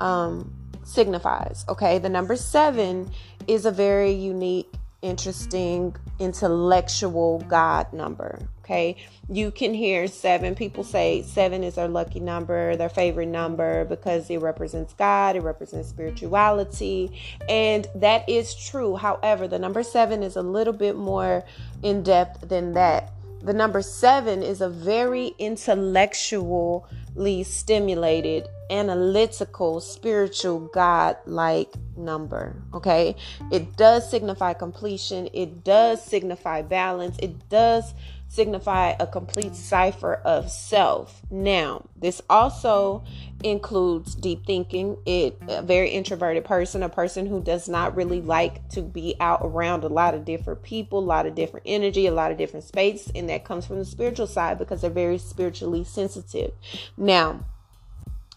um, signifies. Okay. The number seven is a very unique interesting intellectual God number. Okay. You can hear seven. People say seven is their lucky number, their favorite number, because it represents God, it represents spirituality. And that is true. However, the number seven is a little bit more in depth than that. The number seven is a very intellectually stimulated, analytical, spiritual, God like number. Okay. It does signify completion, it does signify balance, it does signify a complete cipher of self. Now, this also includes deep thinking. It a very introverted person, a person who does not really like to be out around a lot of different people, a lot of different energy, a lot of different space, and that comes from the spiritual side because they're very spiritually sensitive. Now,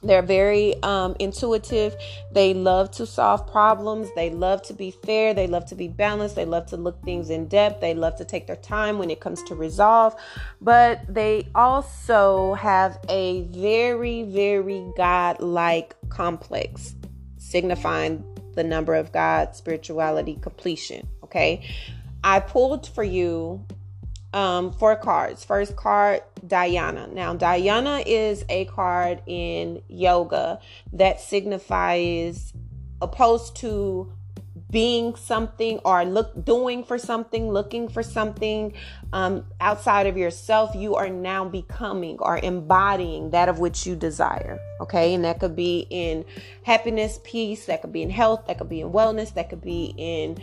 they're very um, intuitive. They love to solve problems. They love to be fair. They love to be balanced. They love to look things in depth. They love to take their time when it comes to resolve. But they also have a very, very God like complex, signifying the number of God, spirituality, completion. Okay. I pulled for you um, four cards. First card, Dhyana. Now, Dhyana is a card in yoga that signifies opposed to being something or look doing for something looking for something um, outside of yourself you are now becoming or embodying that of which you desire okay and that could be in happiness peace that could be in health that could be in wellness that could be in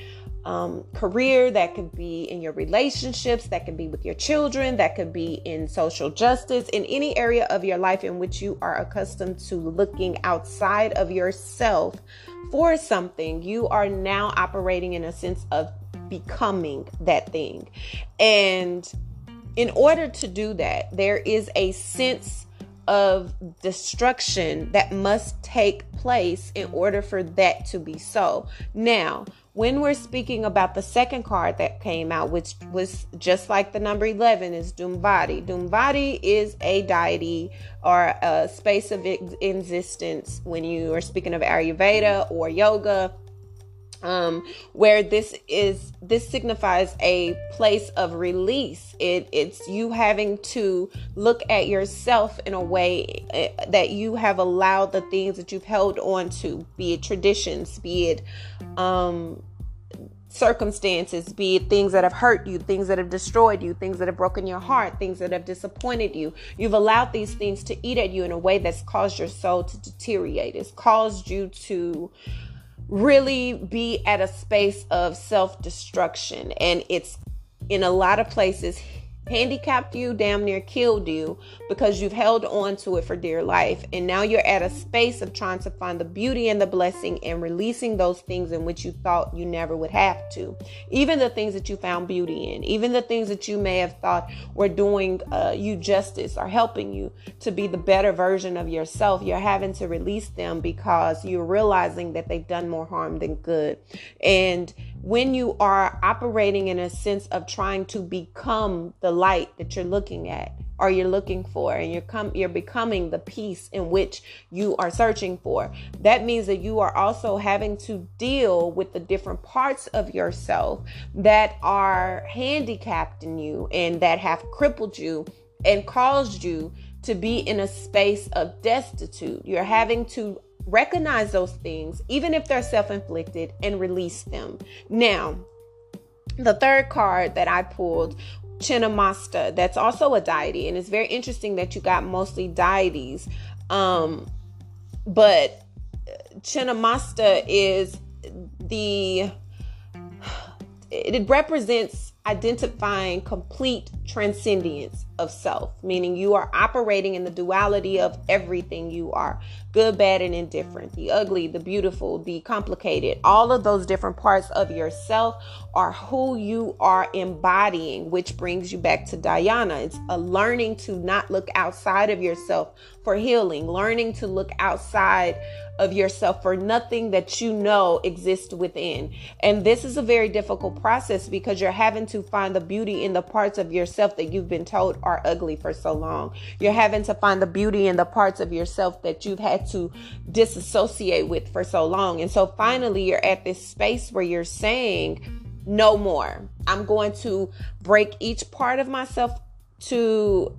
um, career, that could be in your relationships, that could be with your children, that could be in social justice, in any area of your life in which you are accustomed to looking outside of yourself for something, you are now operating in a sense of becoming that thing. And in order to do that, there is a sense of destruction that must take place in order for that to be so. Now, when we're speaking about the second card that came out, which was just like the number 11, is Dhumavati. Dhumavati is a deity or a space of existence when you are speaking of Ayurveda or yoga um, where this is this signifies a place of release it it's you having to look at yourself in a way eh, that you have allowed the things that you've held on to be it traditions be it um circumstances, be it things that have hurt you, things that have destroyed you, things that have broken your heart, things that have disappointed you. You've allowed these things to eat at you in a way that's caused your soul to deteriorate. It's caused you to really be at a space of self destruction. And it's in a lot of places handicapped you, damn near killed you because you've held on to it for dear life. And now you're at a space of trying to find the beauty and the blessing and releasing those things in which you thought you never would have to. Even the things that you found beauty in, even the things that you may have thought were doing uh, you justice or helping you to be the better version of yourself, you're having to release them because you're realizing that they've done more harm than good. And when you are operating in a sense of trying to become the light that you're looking at or you're looking for and you're come you're becoming the peace in which you are searching for that means that you are also having to deal with the different parts of yourself that are handicapped in you and that have crippled you and caused you to be in a space of destitute. You're having to recognize those things, even if they're self inflicted, and release them. Now, the third card that I pulled, Chinnamasta, that's also a deity, and it's very interesting that you got mostly deities. Um, but Chinnamasta is the it represents identifying complete transcendence of self, meaning you are operating in the duality of everything you are good, bad, and indifferent, the ugly, the beautiful, the complicated. All of those different parts of yourself are who you are embodying, which brings you back to Dhyana. It's a learning to not look outside of yourself for healing, learning to look outside of yourself for nothing that you know exists within. And this is a very difficult process because you're having to find the beauty in the parts of yourself that you've been told are ugly for so long. You're having to find the beauty in the parts of yourself that you've had to disassociate with for so long. And so finally, you're at this space where you're saying, no more. I'm going to break each part of myself to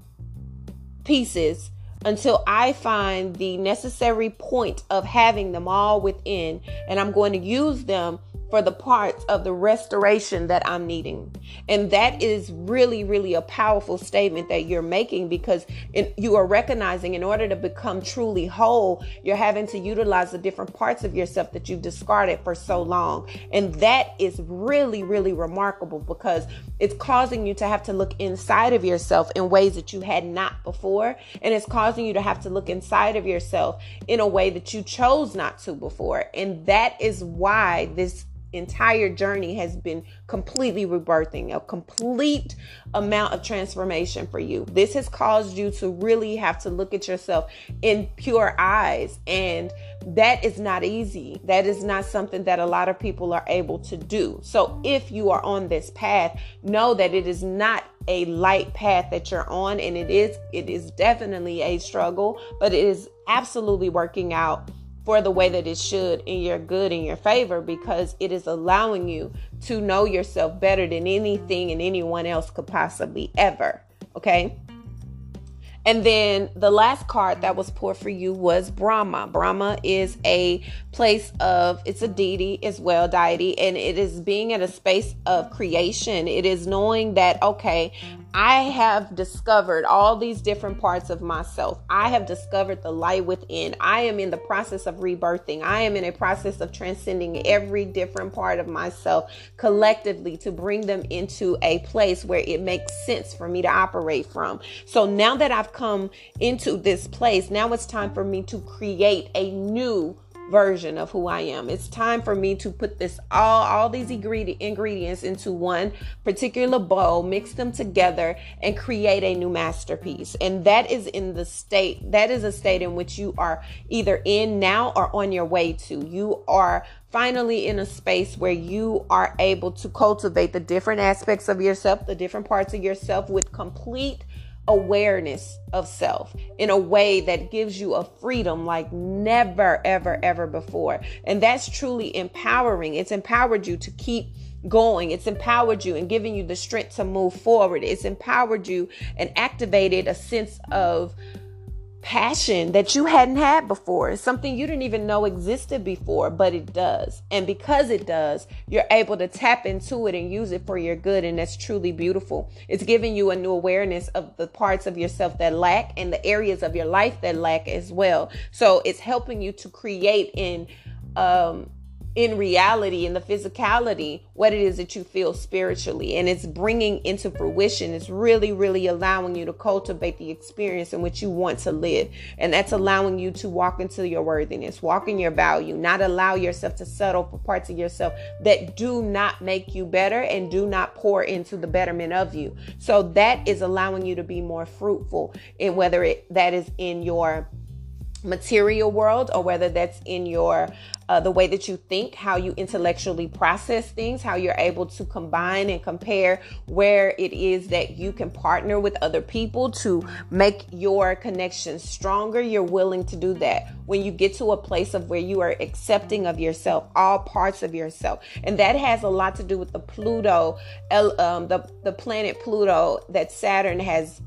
pieces until I find the necessary point of having them all within, and I'm going to use them for the parts of the restoration that I'm needing. And that is really, really a powerful statement that you're making because in, you are recognizing in order to become truly whole, you're having to utilize the different parts of yourself that you've discarded for so long. And that is really, really remarkable because it's causing you to have to look inside of yourself in ways that you had not before. And it's causing you to have to look inside of yourself in a way that you chose not to before. And that is why this entire journey has been completely rebirthing, a complete amount of transformation for you. This has caused you to really have to look at yourself in pure eyes. And that is not easy. That is not something that a lot of people are able to do. So if you are on this path, know that it is not a light path that you're on and it is it is definitely a struggle, but it is absolutely working out for the way that it should in your good in your favor because it is allowing you to know yourself better than anything and anyone else could possibly ever. Okay. And then the last card that was pulled for you was Brahma. Brahma is a place of, it's a deity as well, deity, and it is being at a space of creation. It is knowing that, okay, I have discovered all these different parts of myself. I have discovered the light within. I am in the process of rebirthing. I am in a process of transcending every different part of myself collectively to bring them into a place where it makes sense for me to operate from. So now that I've come into this place, now it's time for me to create a new version of who I am. It's time for me to put this all all these ingredients into one particular bowl, mix them together and create a new masterpiece. And that is in the state that is a state in which you are either in now or on your way to. You are finally in a space where you are able to cultivate the different aspects of yourself, the different parts of yourself with complete awareness of self in a way that gives you a freedom like never, ever, ever before. And that's truly empowering. It's empowered you to keep going. It's empowered you and giving you the strength to move forward. It's empowered you and activated a sense of passion that you hadn't had before. Something you didn't even know existed before, but it does. And because it does, you're able to tap into it and use it for your good. And that's truly beautiful. It's giving you a new awareness of the parts of yourself that lack and the areas of your life that lack as well. So it's helping you to create in um in reality in the physicality what it is that you feel spiritually. And it's bringing into fruition. It's really really allowing you to cultivate the experience in which you want to live. And that's allowing you to walk into your worthiness walk in your value not allow yourself to settle for parts of yourself that do not make you better and do not pour into the betterment of you. So that is allowing you to be more fruitful in whether it that is in your material world or whether that's in your uh, the way that you think how you intellectually process things how you're able to combine and compare where it is that you can partner with other people to make your connections stronger you're willing to do that. When you get to a place of where you are accepting of yourself all parts of yourself. And that has a lot to do with the pluto um, the, the planet pluto that saturn has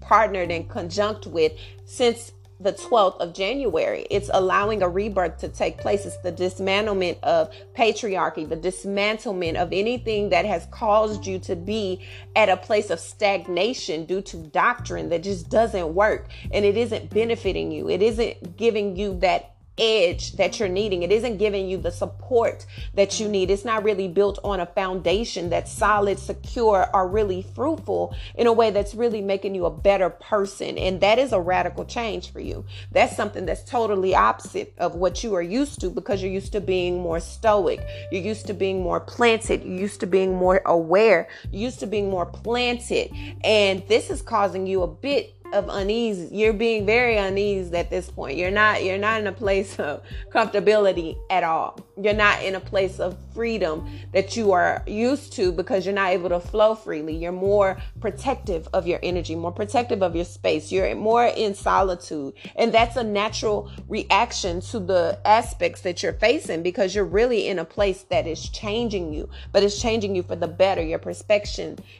partnered and conjunct with since the 12th of January. It's allowing a rebirth to take place. It's the dismantlement of patriarchy, the dismantlement of anything that has caused you to be at a place of stagnation due to doctrine that just doesn't work and it isn't benefiting you. It isn't giving you that edge that you're needing. It isn't giving you the support that you need. It's not really built on a foundation that's solid, secure, or really fruitful in a way that's really making you a better person. And that is a radical change for you. That's something that's totally opposite of what you are used to because you're used to being more stoic. You're used to being more planted. You're used to being more aware. You're used to being more planted. And this is causing you a bit of unease. You're being very uneasy at this point. You're not you're not in a place of comfortability at all. You're not in a place of freedom that you are used to because you're not able to flow freely. You're more protective of your energy, more protective of your space. You're more in solitude. And that's a natural reaction to the aspects that you're facing because you're really in a place that is changing you, but it's changing you for the better. Your perspective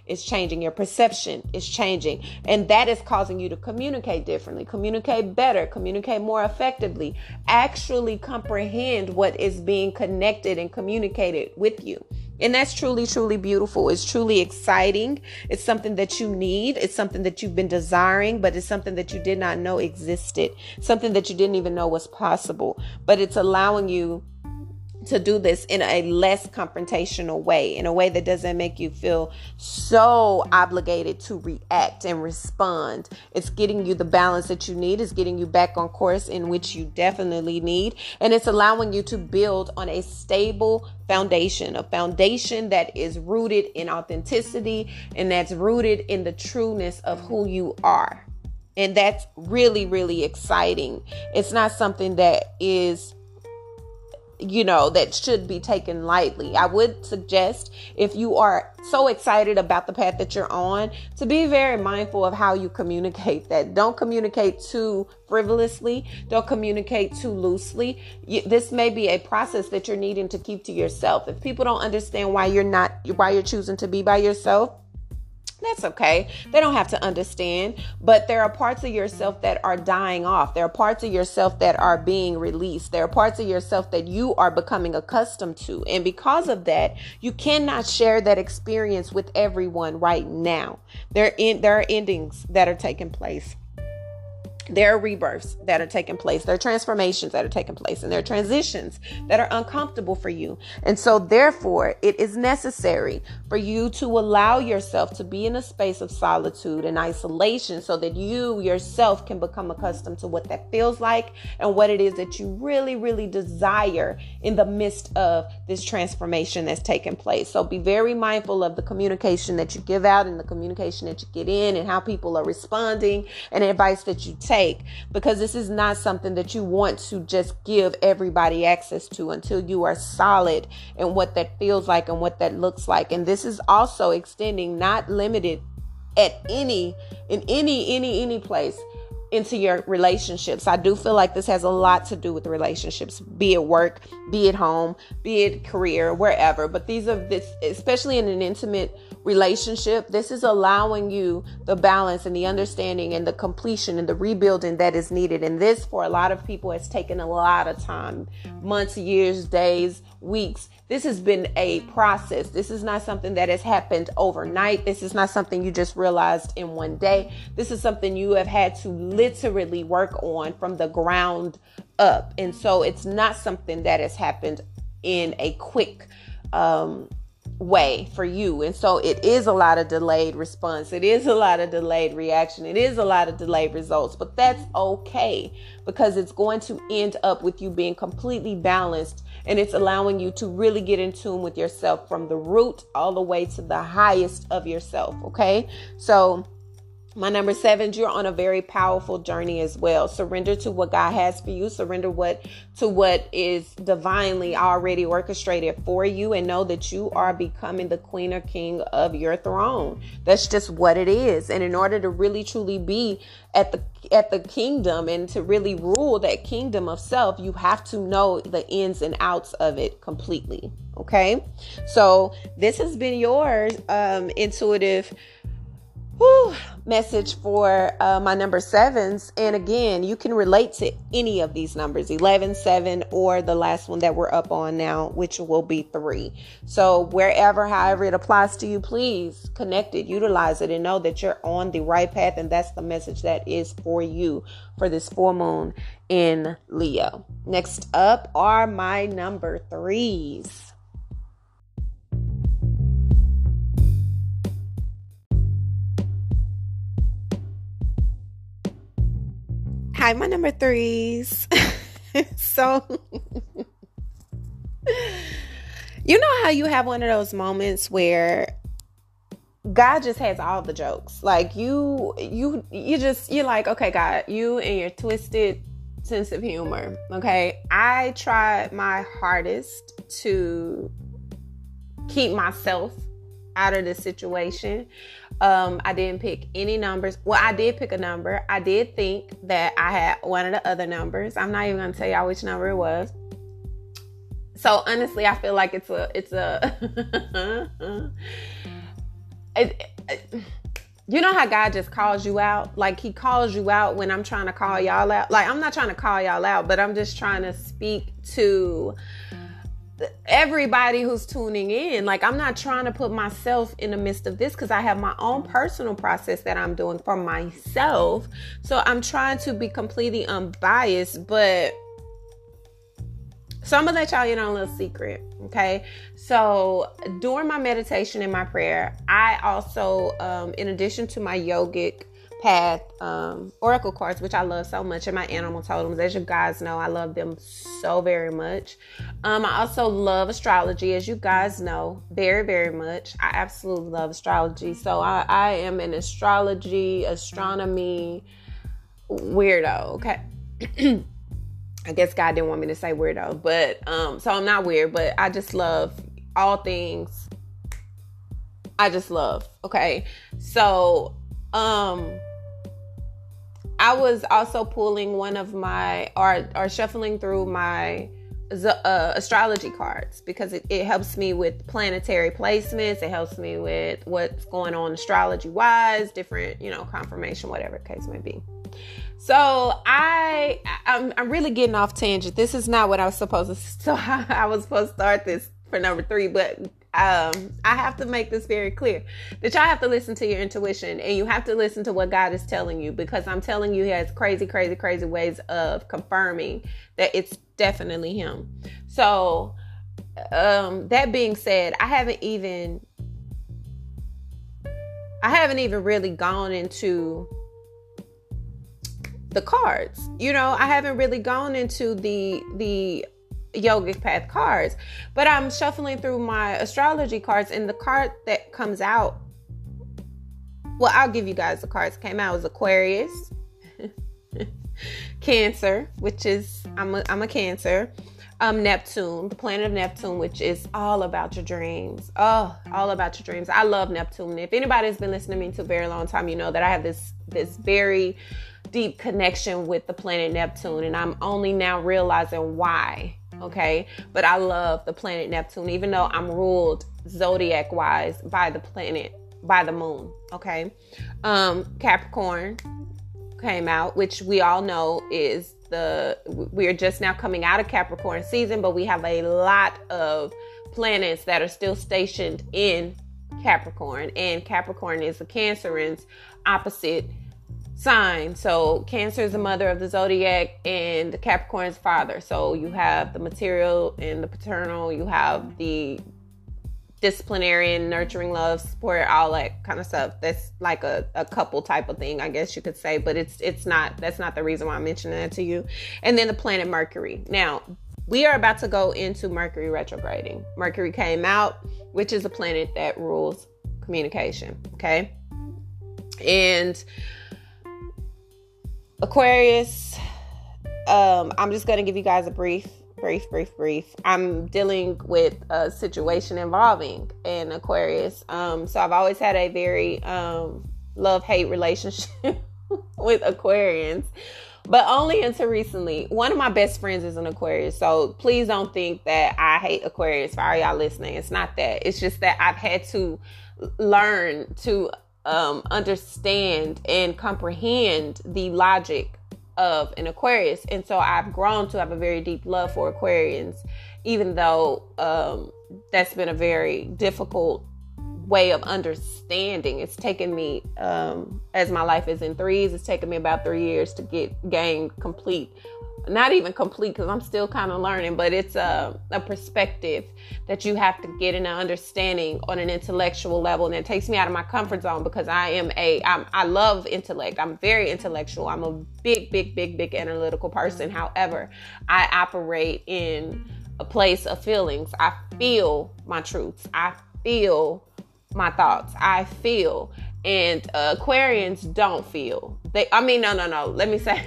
is changing, your perception is changing, and that is causing you to communicate differently, communicate better, communicate more effectively, actually comprehend what is being connected and communicated with you. And that's truly, truly beautiful. It's truly exciting. It's something that you need. It's something that you've been desiring, but it's something that you did not know existed, something that you didn't even know was possible. But it's allowing you to do this in a less confrontational way, in a way that doesn't make you feel so obligated to react and respond. It's getting you the balance that you need, it's getting you back on course in which you definitely need, and it's allowing you to build on a stable foundation, a foundation that is rooted in authenticity and that's rooted in the trueness of who you are. And that's really, really exciting. It's not something that is you know, that should be taken lightly. I would suggest if you are so excited about the path that you're on to be very mindful of how you communicate that. Don't communicate too frivolously, don't communicate too loosely. this may be a process that you're needing to keep to yourself. If people don't understand why you're not why you're choosing to be by yourself, that's okay. They don't have to understand, but there are parts of yourself that are dying off. There are parts of yourself that are being released. There are parts of yourself that you are becoming accustomed to. And because of that, you cannot share that experience with everyone right now. There in there are endings that are taking place. There are rebirths that are taking place. There are transformations that are taking place and there are transitions that are uncomfortable for you. And so therefore it is necessary for you to allow yourself to be in a space of solitude and isolation so that you yourself can become accustomed to what that feels like and what it is that you really really desire in the midst of this transformation that's taking place. So be very mindful of the communication that you give out and the communication that you get in and how people are responding and advice that you take take because this is not something that you want to just give everybody access to until you are solid in what that feels like and what that looks like. And this is also extending, not limited at any in any any any place into your relationships. I do feel like this has a lot to do with relationships, be it work, be it home, be it career, wherever. But these are this, especially in an intimate relationship, this is allowing you the balance and the understanding and the completion and the rebuilding that is needed. And this, for a lot of people, has taken a lot of time months, years, days, weeks. This has been a process. This is not something that has happened overnight. This is not something you just realized in one day. This is something you have had to literally work on from the ground up. And so it's not something that has happened in a quick um, way for you. And so it is a lot of delayed response. It is a lot of delayed reaction. It is a lot of delayed results, but that's okay because it's going to end up with you being completely balanced and it's allowing you to really get in tune with yourself from the root all the way to the highest of yourself. Okay. So, my number seven, you're on a very powerful journey as well. Surrender to what God has for you. Surrender what to what is divinely already orchestrated for you and know that you are becoming the queen or king of your throne. That's just what it is. And in order to really truly be at the at the kingdom and to really rule that kingdom of self, you have to know the ins and outs of it completely. Okay? So, this has been yours um intuitive message for uh, my number sevens. And again, you can relate to any of these numbers 11, 7, or the last one that we're up on now, which will be 3. So, wherever, however it applies to you, please connect it, utilize it, and know that you're on the right path. And that's the message that is for you for this full moon in Leo. Next up are my number threes. Hi, my number threes. so, you know how you have one of those moments where God just has all the jokes. Like you, you, you just you're like, okay, God, you and your twisted sense of humor. Okay, I tried my hardest to keep myself out of the situation. Um, I didn't pick any numbers. Well, I did pick a number. I did think that I had one of the other numbers. I'm not even gonna tell y'all which number it was. So honestly, I feel like it's a it's a it, it, you know how God just calls you out? Like he calls you out when I'm trying to call y'all out. Like I'm not trying to call y'all out, but I'm just trying to speak to everybody who's tuning in. Like, I'm not trying to put myself in the midst of this because I have my own personal process that I'm doing for myself. So I'm trying to be completely unbiased, but. So I'm gonna let y'all in on a little secret, okay? So during my meditation and my prayer, I also, um, in addition to my yogic path um, oracle cards, which I love so much, and my animal totems. As you guys know, I love them so very much. Um, I also love astrology, as you guys know, very, very much. I absolutely love astrology. So I, I am an astrology, astronomy weirdo, okay? I guess God didn't want me to say weirdo, but um, so I'm not weird, but I just love all things. I just love, okay? So, um, I was also pulling one of my or or shuffling through my uh, astrology cards because it, it helps me with planetary placements. It helps me with what's going on astrology wise, different, you know, confirmation, whatever case may be. So I, I'm, I'm really getting off tangent. This is not what I was supposed to. So I was supposed to start this for number three, but um, I have to make this very clear that y'all have to listen to your intuition and you have to listen to what God is telling you because I'm telling you, He has crazy, crazy, crazy ways of confirming that it's definitely Him. So, um, that being said, I haven't even, I haven't even really gone into the cards. You know, I haven't really gone into the the yogic path cards, but I'm shuffling through my astrology cards, and the card that comes out. Well, I'll give you guys the cards came out was Aquarius, Cancer, which is I'm a, I'm a Cancer, um, Neptune, the planet of Neptune, which is all about your dreams. Oh, all about your dreams. I love Neptune. If anybody's been listening to me to a very long time, you know that I have this this very deep connection with the planet Neptune, and I'm only now realizing why. Okay, but I love the planet Neptune, even though I'm ruled zodiac wise by the planet, by the moon. Okay, um, Capricorn came out, which we all know is the we're just now coming out of Capricorn season, but we have a lot of planets that are still stationed in Capricorn, and Capricorn is the Cancer's opposite sign. So Cancer is the mother of the zodiac and the Capricorn's father. So you have the material and the paternal, you have the disciplinarian, nurturing love, support, all that kind of stuff. That's like a, a couple type of thing, I guess you could say, but it's it's not that's not the reason why I'm mentioning that to you. And then the planet Mercury. Now, we are about to go into Mercury retrograding. Mercury came out, which is a planet that rules communication. Okay. And Aquarius, um, I'm just going to give you guys a brief, brief, brief, brief. I'm dealing with a situation involving an Aquarius. Um, so I've always had a very um, love hate relationship with Aquarians, but only until recently. One of my best friends is an Aquarius. So please don't think that I hate Aquarius for all y'all listening. It's not that. It's just that I've had to learn to um, understand and comprehend the logic of an Aquarius. And so I've grown to have a very deep love for Aquarians, even though um, that's been a very difficult way of understanding. It's taken me, um, as my life is in threes, it's taken me about three years to get gain complete not even complete because I'm still kind of learning, but it's a, a perspective that you have to get an understanding on an intellectual level. And it takes me out of my comfort zone because I am a, I'm, I love intellect. I'm very intellectual. I'm a big, big, big, big analytical person. However, I operate in a place of feelings. I feel my truths. I feel my thoughts. I feel. And uh, Aquarians don't feel. They, I mean, no, no, no. Let me say,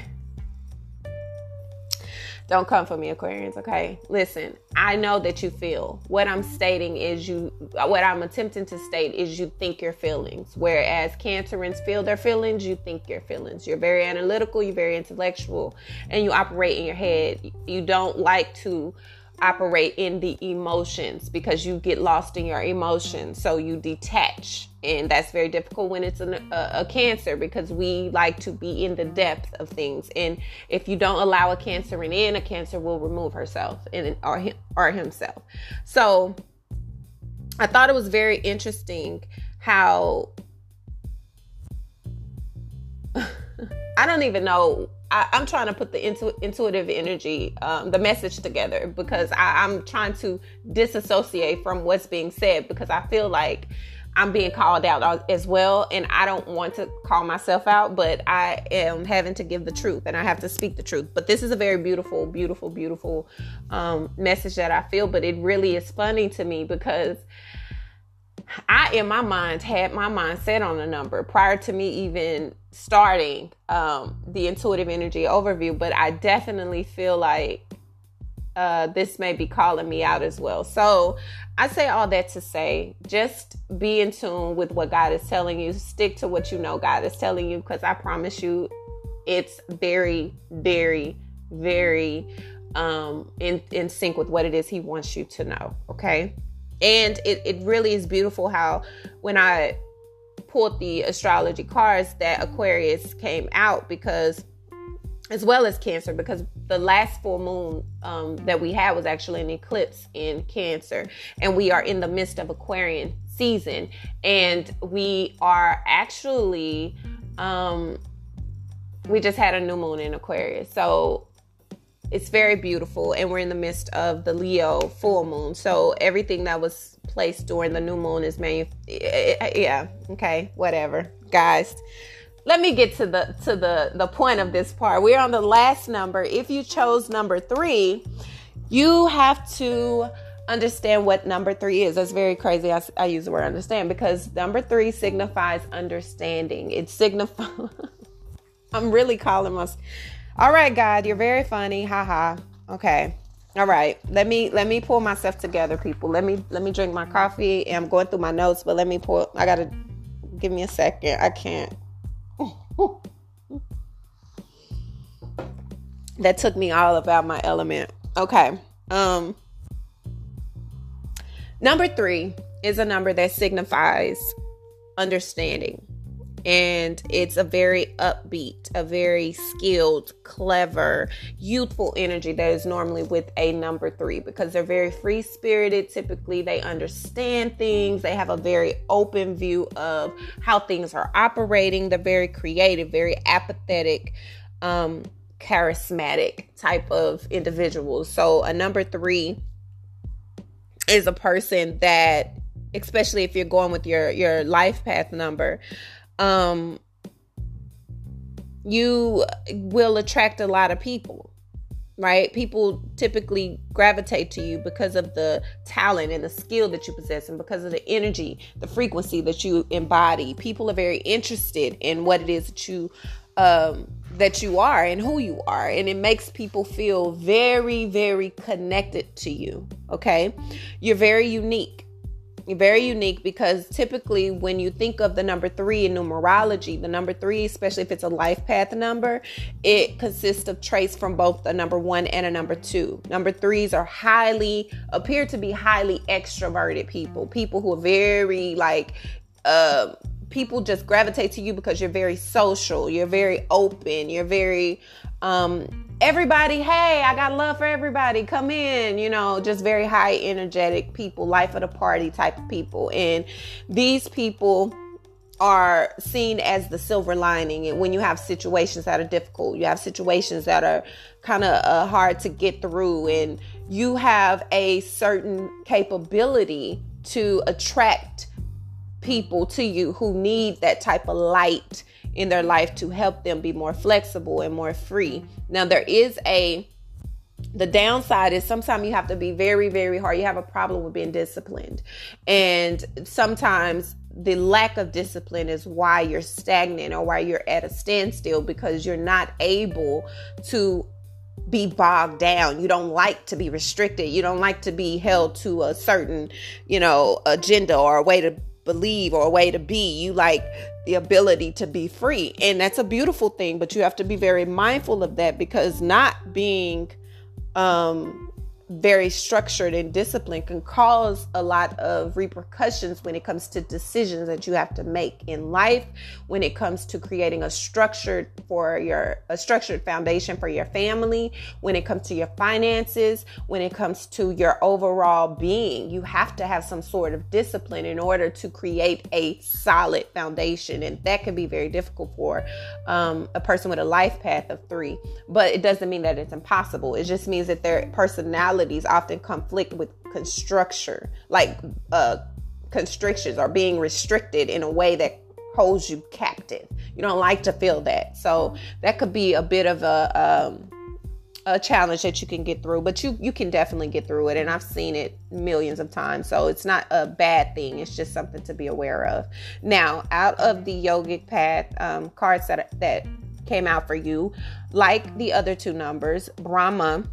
don't come for me, Aquarians, okay? Listen, I know that you feel. What I'm stating is you, what I'm attempting to state is you think your feelings. Whereas Cancerins feel their feelings, you think your feelings. You're very analytical, you're very intellectual, and you operate in your head. You don't like to operate in the emotions because you get lost in your emotions. So you detach. And that's very difficult when it's an, a, a, cancer because we like to be in the depth of things. And if you don't allow a cancer in, a cancer will remove herself and or, him, or himself. So I thought it was very interesting how I don't even know I, am trying to put the intu- intuitive energy, um, the message together because I, I'm trying to disassociate from what's being said because I feel like I'm being called out as well. And I don't want to call myself out, but I am having to give the truth and I have to speak the truth. But this is a very beautiful, beautiful, beautiful um, message that I feel. But it really is funny to me because I, in my mind, had my mind set on a number prior to me even starting um, the intuitive energy overview. But I definitely feel like uh, this may be calling me out as well. So I say all that to say, just be in tune with what God is telling you. Stick to what you know God is telling you, because I promise you, it's very, very, very um, in in sync with what it is He wants you to know. Okay and it, it really is beautiful how when i pulled the astrology cards that aquarius came out because as well as Cancer, because the last full moon um, that we had was actually an eclipse in Cancer, and we are in the midst of Aquarian season, and we are actually um, we just had a new moon in Aquarius, so it's very beautiful, and we're in the midst of the Leo full moon, so everything that was placed during the new moon is manu- eh, eh, yeah, okay, whatever, guys let me get to the to the the point of this part. We're on the last number. If you chose number 3, you have to understand what number 3 is. That's very crazy. I, I use the word understand because number 3 signifies understanding. It signifies I'm really calling myself All right, God, you're very funny. Haha. Okay. All right. Let me let me pull myself together, people. Let me let me drink my coffee. I'm going through my notes, but let me pull I got to give me a second. I can't that took me all about my element. Okay. Um number 3 is a number that signifies understanding and it's a very upbeat, a very skilled, clever, youthful energy that is normally with a number three because they're very free spirited. Typically, they understand things, they have a very open view of how things are operating. They're very creative, very apathetic. Um, charismatic type of individuals. So a number 3 is a person that especially if you're going with your your life path number um, you will attract a lot of people right? People typically gravitate to you because of the talent and the skill that you possess and because of the energy, the frequency that you embody. People are very interested in what it is that you um that you are and who you are and it makes people feel very very connected to you, okay? You're very unique very unique because typically when you think of the number three in numerology, the number three, especially if it's a life path number, it consists of traits from both a number one and a number two. Number threes are highly, appear to be highly extroverted people, people who are very like, uh, people just gravitate to you because you're very social, you're very open, you're very um everybody, hey, I got love for everybody. Come in, you know, just very high energetic people, life of the party type of people. And these people are seen as the silver lining and when you have situations that are difficult you have situations that are kind of uh, hard to get through and you have a certain capability to attract people to you who need that type of light in their life to help them be more flexible and more free. Now, there is a the downside is sometimes you have to be very, very hard. You have a problem with being disciplined. And sometimes the lack of discipline is why you're stagnant or why you're at a standstill because you're not able to be bogged down. You don't like to be restricted. You don't like to be held to a certain, you know, agenda or a way to believe or a way to be. You like the ability to be free. And that's a beautiful thing, but you have to be very mindful of that because not being um very structured and disciplined can cause a lot of repercussions when it comes to decisions that you have to make in life when it comes to creating a structured for your a structured foundation for your family when it comes to your finances when it comes to your overall being. You have to have some sort of discipline in order to create a solid foundation and that can be very difficult for um, a person with a life path of three. But it doesn't mean that it's impossible. It just means that their personality often conflict with construction, like uh, constrictions or being restricted in a way that holds you captive. You don't like to feel that. So that could be a bit of a, um, a challenge that you can get through, but you you can definitely get through it, and I've seen it millions of times. So it's not a bad thing. It's just something to be aware of. Now, out of the yogic path um, cards that that came out for you, like the other two numbers, Brahma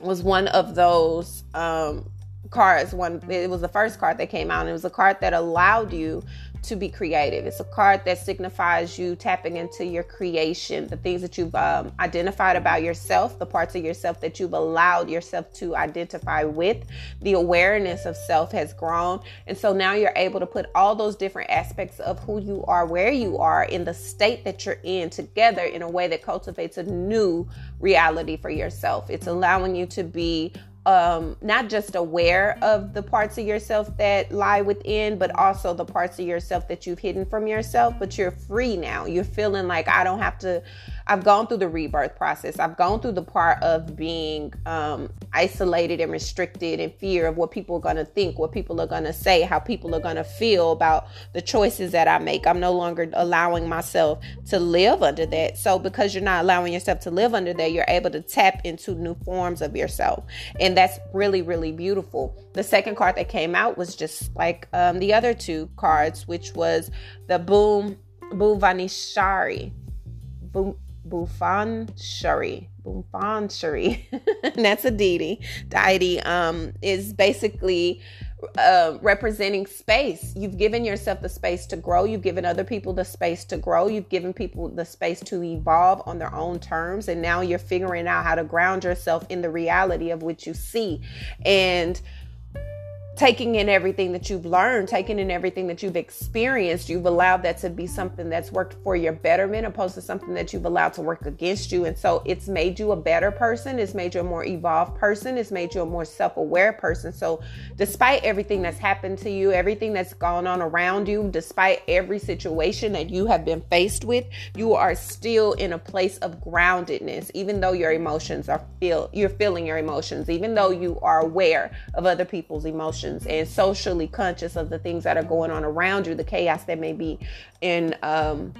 was one of those um, cards. One, it was the first card that came out, and it was a card that allowed you to be creative. It's a card that signifies you tapping into your creation, the things that you've um, identified about yourself, the parts of yourself that you've allowed yourself to identify with. The awareness of self has grown. And so now you're able to put all those different aspects of who you are, where you are, in the state that you're in together in a way that cultivates a new reality for yourself. It's allowing you to be um, not just aware of the parts of yourself that lie within, but also the parts of yourself that you've hidden from yourself. But you're free now. You're feeling like I don't have to I've gone through the rebirth process. I've gone through the part of being um, isolated and restricted and fear of what people are going to think, what people are going to say, how people are going to feel about the choices that I make. I'm no longer allowing myself to live under that. So, because you're not allowing yourself to live under that, you're able to tap into new forms of yourself. And that's really, really beautiful. The second card that came out was just like um, the other two cards, which was the Boom Bhuvaneshwari. Boom Bhuvaneshwari. Bhuvaneshwari. that's a deity. Deity um, is basically uh, representing space. You've given yourself the space to grow. You've given other people the space to grow. You've given people the space to evolve on their own terms. And now you're figuring out how to ground yourself in the reality of what you see. And taking in everything that you've learned, taking in everything that you've experienced, you've allowed that to be something that's worked for your betterment opposed to something that you've allowed to work against you. And so it's made you a better person, it's made you a more evolved person, it's made you a more self aware person. So, despite everything that's happened to you, everything that's gone on around you, despite every situation that you have been faced with, you are still in a place of groundedness, even though your emotions are feel you're feeling your emotions, even though you are aware of other people's emotions and socially conscious of the things that are going on around you, the chaos that may be in um,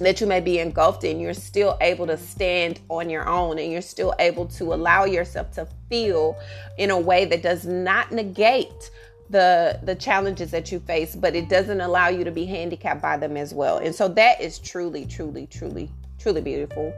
that you may be engulfed in, you're still able to stand on your own and you're still able to allow yourself to feel in a way that does not negate the the challenges that you face but it doesn't allow you to be handicapped by them as well. And so that is truly truly truly truly beautiful.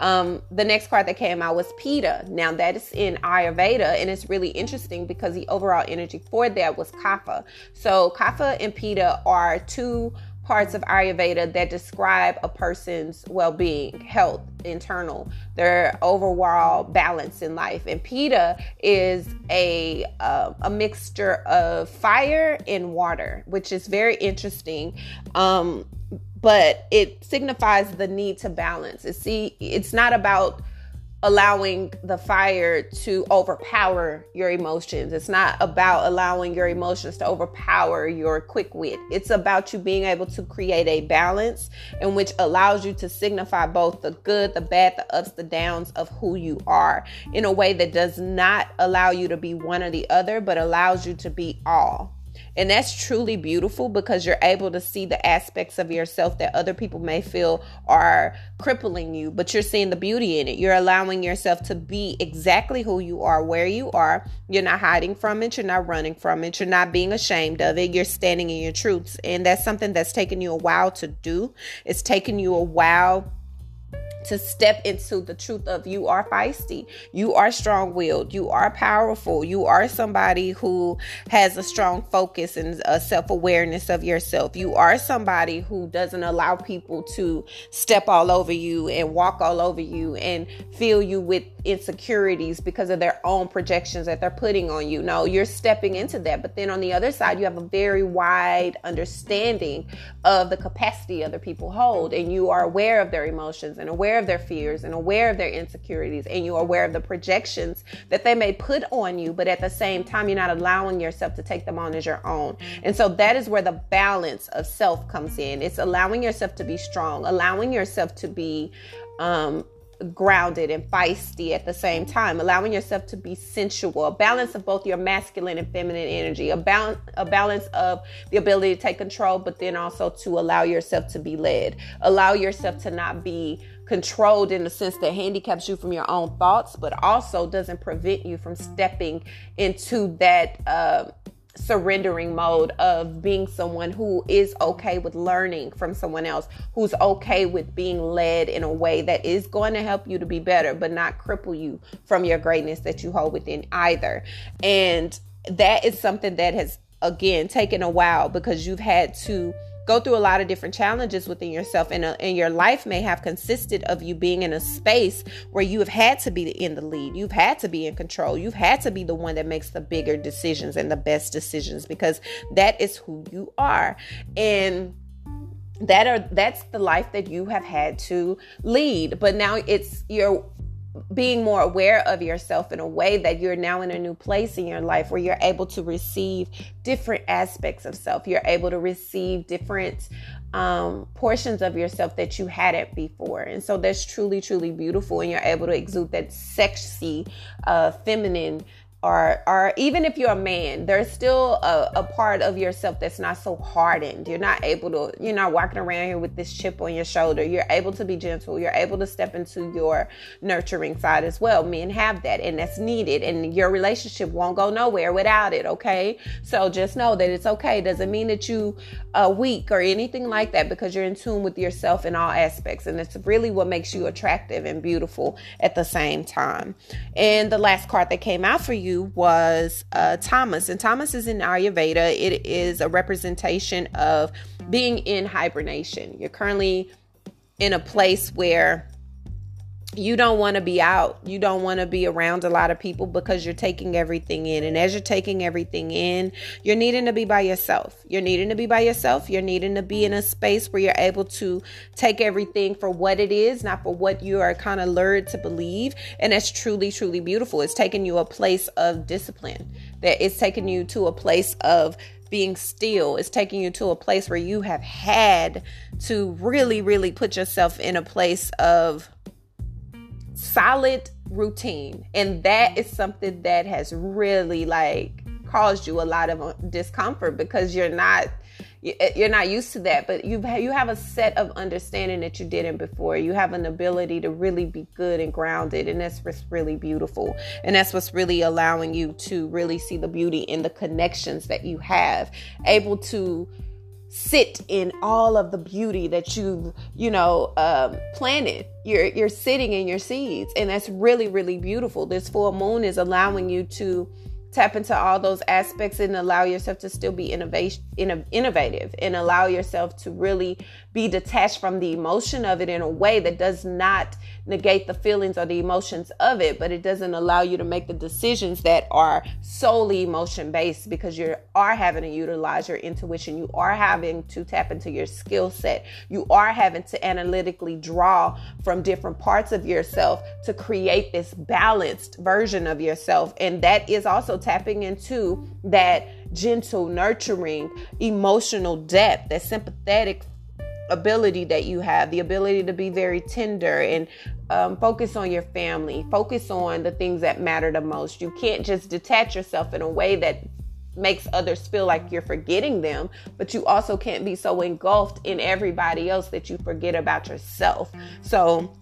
Um, the next card that came out was Pitta. Now that is in Ayurveda, and it's really interesting because the overall energy for that was Kapha. So Kapha and Pitta are two parts of Ayurveda that describe a person's well-being, health, internal, their overall balance in life. And Pitta is a uh, a mixture of fire and water, which is very interesting. Um, but it signifies the need to balance. It's see, it's not about allowing the fire to overpower your emotions. It's not about allowing your emotions to overpower your quick wit. It's about you being able to create a balance in which allows you to signify both the good, the bad, the ups, the downs of who you are in a way that does not allow you to be one or the other, but allows you to be all. And that's truly beautiful because you're able to see the aspects of yourself that other people may feel are crippling you, but you're seeing the beauty in it. You're allowing yourself to be exactly who you are, where you are. You're not hiding from it, you're not running from it, you're not being ashamed of it. You're standing in your truths. And that's something that's taken you a while to do. It's taken you a while to step into the truth of you are feisty, you are strong willed, you are powerful, you are somebody who has a strong focus and a self awareness of yourself. You are somebody who doesn't allow people to step all over you and walk all over you and fill you with insecurities because of their own projections that they're putting on you. No, you're stepping into that. But then on the other side, you have a very wide understanding of the capacity other people hold, and you are aware of their emotions and aware of their fears and aware of their insecurities, and you're aware of the projections that they may put on you, but at the same time, you're not allowing yourself to take them on as your own. And so that is where the balance of self comes in. It's allowing yourself to be strong, allowing yourself to be um, grounded and feisty at the same time, allowing yourself to be sensual, a balance of both your masculine and feminine energy, a balance, a balance of the ability to take control, but then also to allow yourself to be led, allow yourself to not be controlled in the sense that handicaps you from your own thoughts, but also doesn't prevent you from stepping into that. Uh, surrendering mode of being someone who is okay with learning from someone else, who's okay with being led in a way that is going to help you to be better, but not cripple you from your greatness that you hold within either. And that is something that has, again, taken a while because you've had to go through a lot of different challenges within yourself and, uh, and your life may have consisted of you being in a space where you have had to be in the lead you've had to be in control you've had to be the one that makes the bigger decisions and the best decisions because that is who you are. And that are that's the life that you have had to lead. But now it's you're being more aware of yourself in a way that you're now in a new place in your life where you're able to receive different aspects of self. You're able to receive different um, portions of yourself that you hadn't before. And so that's truly truly beautiful. And you're able to exude that sexy uh, feminine or or even if you're a man there's still a, a, part of yourself that's not so hardened. You're not able to you're not walking around here with this chip on your shoulder. You're able to be gentle. You're able to step into your nurturing side as well. Men have that and that's needed and your relationship won't go nowhere without it okay? So just know that it's okay. Doesn't mean that you are weak or anything like that because you're in tune with yourself in all aspects and it's really what makes you attractive and beautiful at the same time. And the last card that came out for you you was uh, Tamas. And Tamas is in Ayurveda. It is a representation of being in hibernation. You're currently in a place where you don't want to be out. You don't want to be around a lot of people because you're taking everything in. And as you're taking everything in, you're needing to be by yourself. You're needing to be by yourself. You're needing to be in a space where you're able to take everything for what it is, not for what you are kind of lured to believe. And that's truly, truly beautiful. It's taking you a place of discipline, that it's taking you to a place of being still. It's taking you to a place where you have had to really, really put yourself in a place of solid routine. And that is something that has really like caused you a lot of uh, discomfort because you're not eh, you're not used to that. But you you have a set of understanding that you didn't before. You have an ability to really be good and grounded and that's what's really beautiful. And that's what's really allowing you to really see the beauty in the connections that you have. Able to sit in all of the beauty that you've you know um, planted. You're you're sitting in your seeds and that's really really beautiful. This full moon is allowing you to tap into all those aspects and allow yourself to still be innovation innovative and allow yourself to really be detached from the emotion of it in a way that does not negate the feelings or the emotions of it, but it doesn't allow you to make the decisions that are solely emotion based because you are having to utilize your intuition. You are having to tap into your skill set. You are having to analytically draw from different parts of yourself to create this balanced version of yourself. And that is also tapping into that gentle, nurturing, emotional depth, that sympathetic ability that you have, the ability to be very tender and um, focus on your family, focus on the things that matter the most. You can't just detach yourself in a way that makes others feel like you're forgetting them, but you also can't be so engulfed in everybody else that you forget about yourself. So,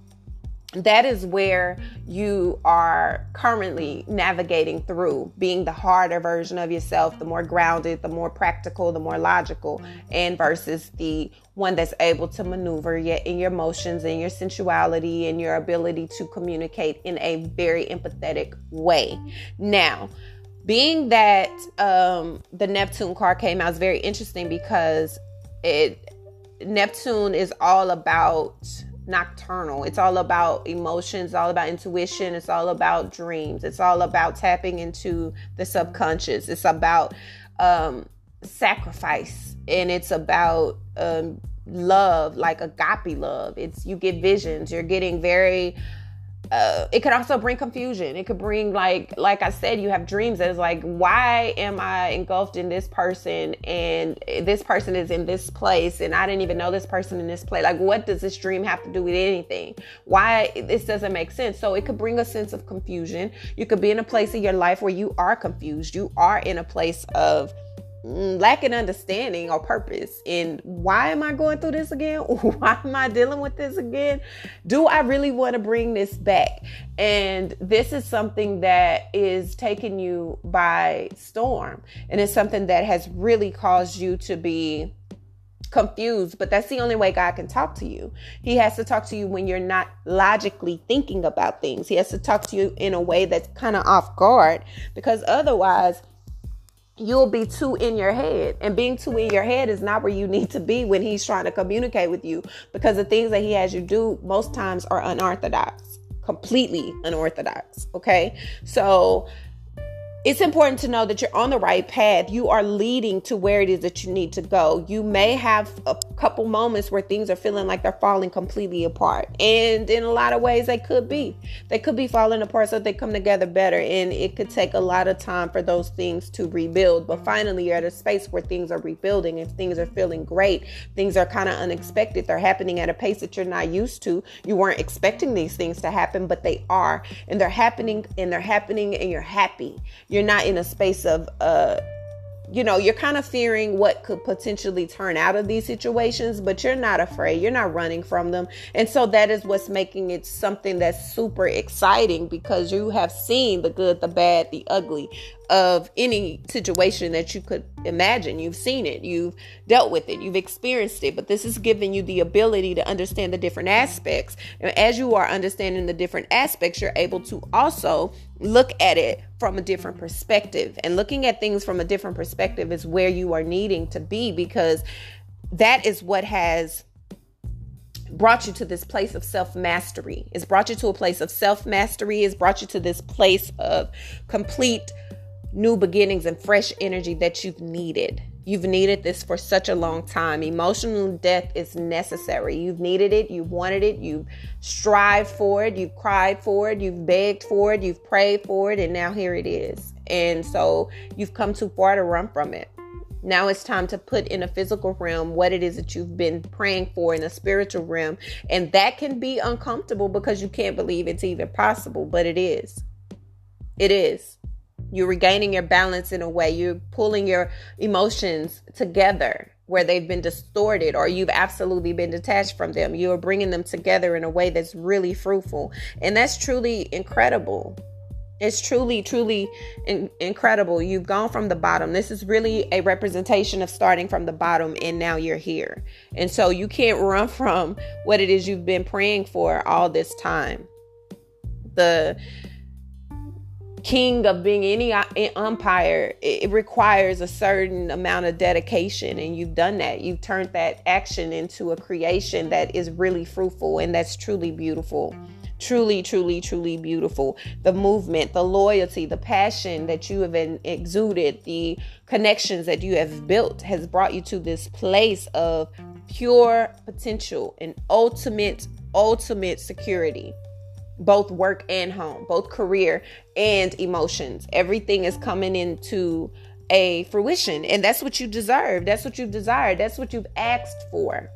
that is where you are currently navigating through being the harder version of yourself, the more grounded, the more practical, the more logical, and versus the one that's able to maneuver yet in your emotions and your sensuality and your ability to communicate in a very empathetic way. Now, being that um, the Neptune card came out is very interesting because it Neptune is all about nocturnal. It's all about emotions, all about intuition, it's all about dreams, it's all about tapping into the subconscious, it's about um, sacrifice, and it's about um, love, like agape love. It's you get visions, you're getting very uh, it could also bring confusion. It could bring like like I said, you have dreams that is like, why am I engulfed in this person and this person is in this place and I didn't even know this person in this place. Like, what does this dream have to do with anything? Why this doesn't make sense? So it could bring a sense of confusion. You could be in a place in your life where you are confused. You are in a place of Mm, lacking understanding or purpose and why am I going through this again? why am I dealing with this again? Do I really want to bring this back? And this is something that is taking you by storm. And it's something that has really caused you to be confused, but that's the only way God can talk to you. He has to talk to you when you're not logically thinking about things. He has to talk to you in a way that's kind of off guard because otherwise you'll be too in your head. And being too in your head is not where you need to be when he's trying to communicate with you because the things that he has you do most times are unorthodox, completely unorthodox. Okay. So it's important to know that you're on the right path. You are leading to where it is that you need to go. You may have a couple moments where things are feeling like they're falling completely apart. And in a lot of ways, they could be. They could be falling apart so they come together better. And it could take a lot of time for those things to rebuild. But finally, you're at a space where things are rebuilding and things are feeling great. Things are kind of unexpected. They're happening at a pace that you're not used to. You weren't expecting these things to happen, but they are. And they're happening and they're happening and you're happy you're not in a space of uh you know, you're kind of fearing what could potentially turn out of these situations, but you're not afraid. You're not running from them. And so that is what's making it something that's super exciting because you have seen the good, the bad, the ugly of any situation that you could imagine. You've seen it, you've dealt with it, you've experienced it, but this is giving you the ability to understand the different aspects. And as you are understanding the different aspects, you're able to also look at it from a different perspective. And looking at things from a different perspective is where you are needing to be because that is what has brought you to this place of self mastery. It's brought you to a place of self mastery. It's brought you to this place of complete new beginnings and fresh energy that you've needed. You've needed this for such a long time. Emotional death is necessary. You've needed it, you've wanted it, you've strived for it, you've cried for it, you've begged for it, you've prayed for it, and now here it is. And so you've come too far to run from it. Now it's time to put in a physical realm what it is that you've been praying for in a spiritual realm. And that can be uncomfortable because you can't believe it's even possible, but it is. It is. You're regaining your balance in a way. You're pulling your emotions together where they've been distorted or you've absolutely been detached from them. You're bringing them together in a way that's really fruitful. And that's truly incredible. It's truly, truly in- incredible. You've gone from the bottom. This is really a representation of starting from the bottom and now you're here. And so you can't run from what it is you've been praying for all this time. The king of being any uh, umpire, it requires a certain amount of dedication. And you've done that. You've turned that action into a creation that is really fruitful and that's truly beautiful. Truly, truly, truly beautiful. The movement, the loyalty, the passion that you have exuded, the connections that you have built has brought you to this place of pure potential and ultimate, ultimate security both work and home, both career and emotions. Everything is coming into a fruition, and that's what you deserve. That's what you desire. That's what you've asked for.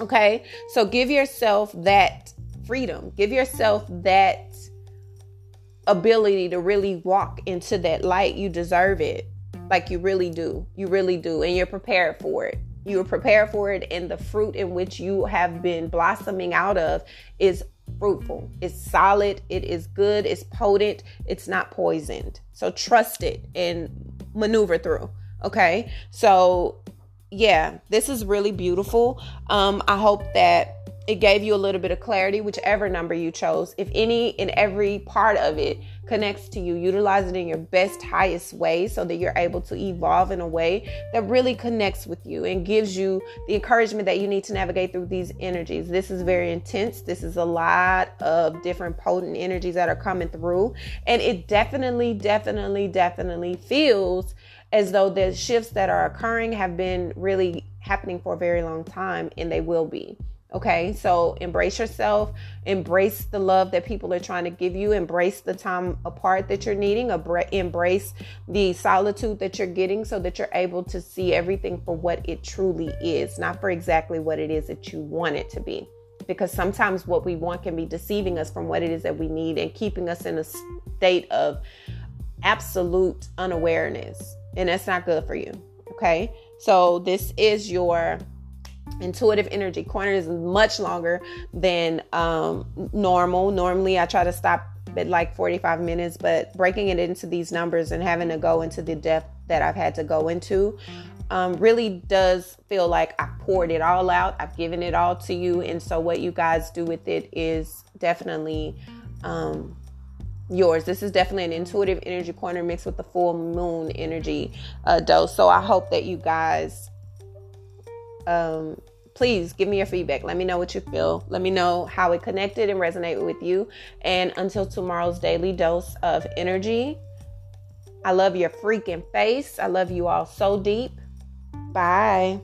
Okay, so give yourself that freedom, give yourself that ability to really walk into that light. You deserve it, like you really do. You really do, and you're prepared for it. You are prepared for it, and the fruit in which you have been blossoming out of is fruitful. It's solid, it is good, it's potent, it's not poisoned. So trust it and maneuver through. Okay. So, yeah, this is really beautiful. Um, I hope that it gave you a little bit of clarity, whichever number you chose. If any and every part of it connects to you, utilize it in your best, highest way so that you're able to evolve in a way that really connects with you and gives you the encouragement that you need to navigate through these energies. This is very intense. This is a lot of different potent energies that are coming through. And it definitely, definitely, definitely feels as though the shifts that are occurring have been really happening for a very long time and they will be. Okay, so embrace yourself, embrace the love that people are trying to give you, embrace the time apart that you're needing, embrace the solitude that you're getting so that you're able to see everything for what it truly is, not for exactly what it is that you want it to be. Because sometimes what we want can be deceiving us from what it is that we need and keeping us in a state of absolute unawareness. And that's not good for you. Okay, so this is your intuitive energy corner is much longer than um, normal normally i try to stop at like 45 minutes but breaking it into these numbers and having to go into the depth that i've had to go into um, really does feel like i poured it all out i've given it all to you and so what you guys do with it is definitely um, yours. This is definitely an intuitive energy corner mixed with the full moon energy uh, dose. So I hope that you guys um please give me your feedback. Let me know what you feel. Let me know how it connected and resonated with you. And until tomorrow's daily dose of energy, I love your freaking face. I love you all so deep. Bye.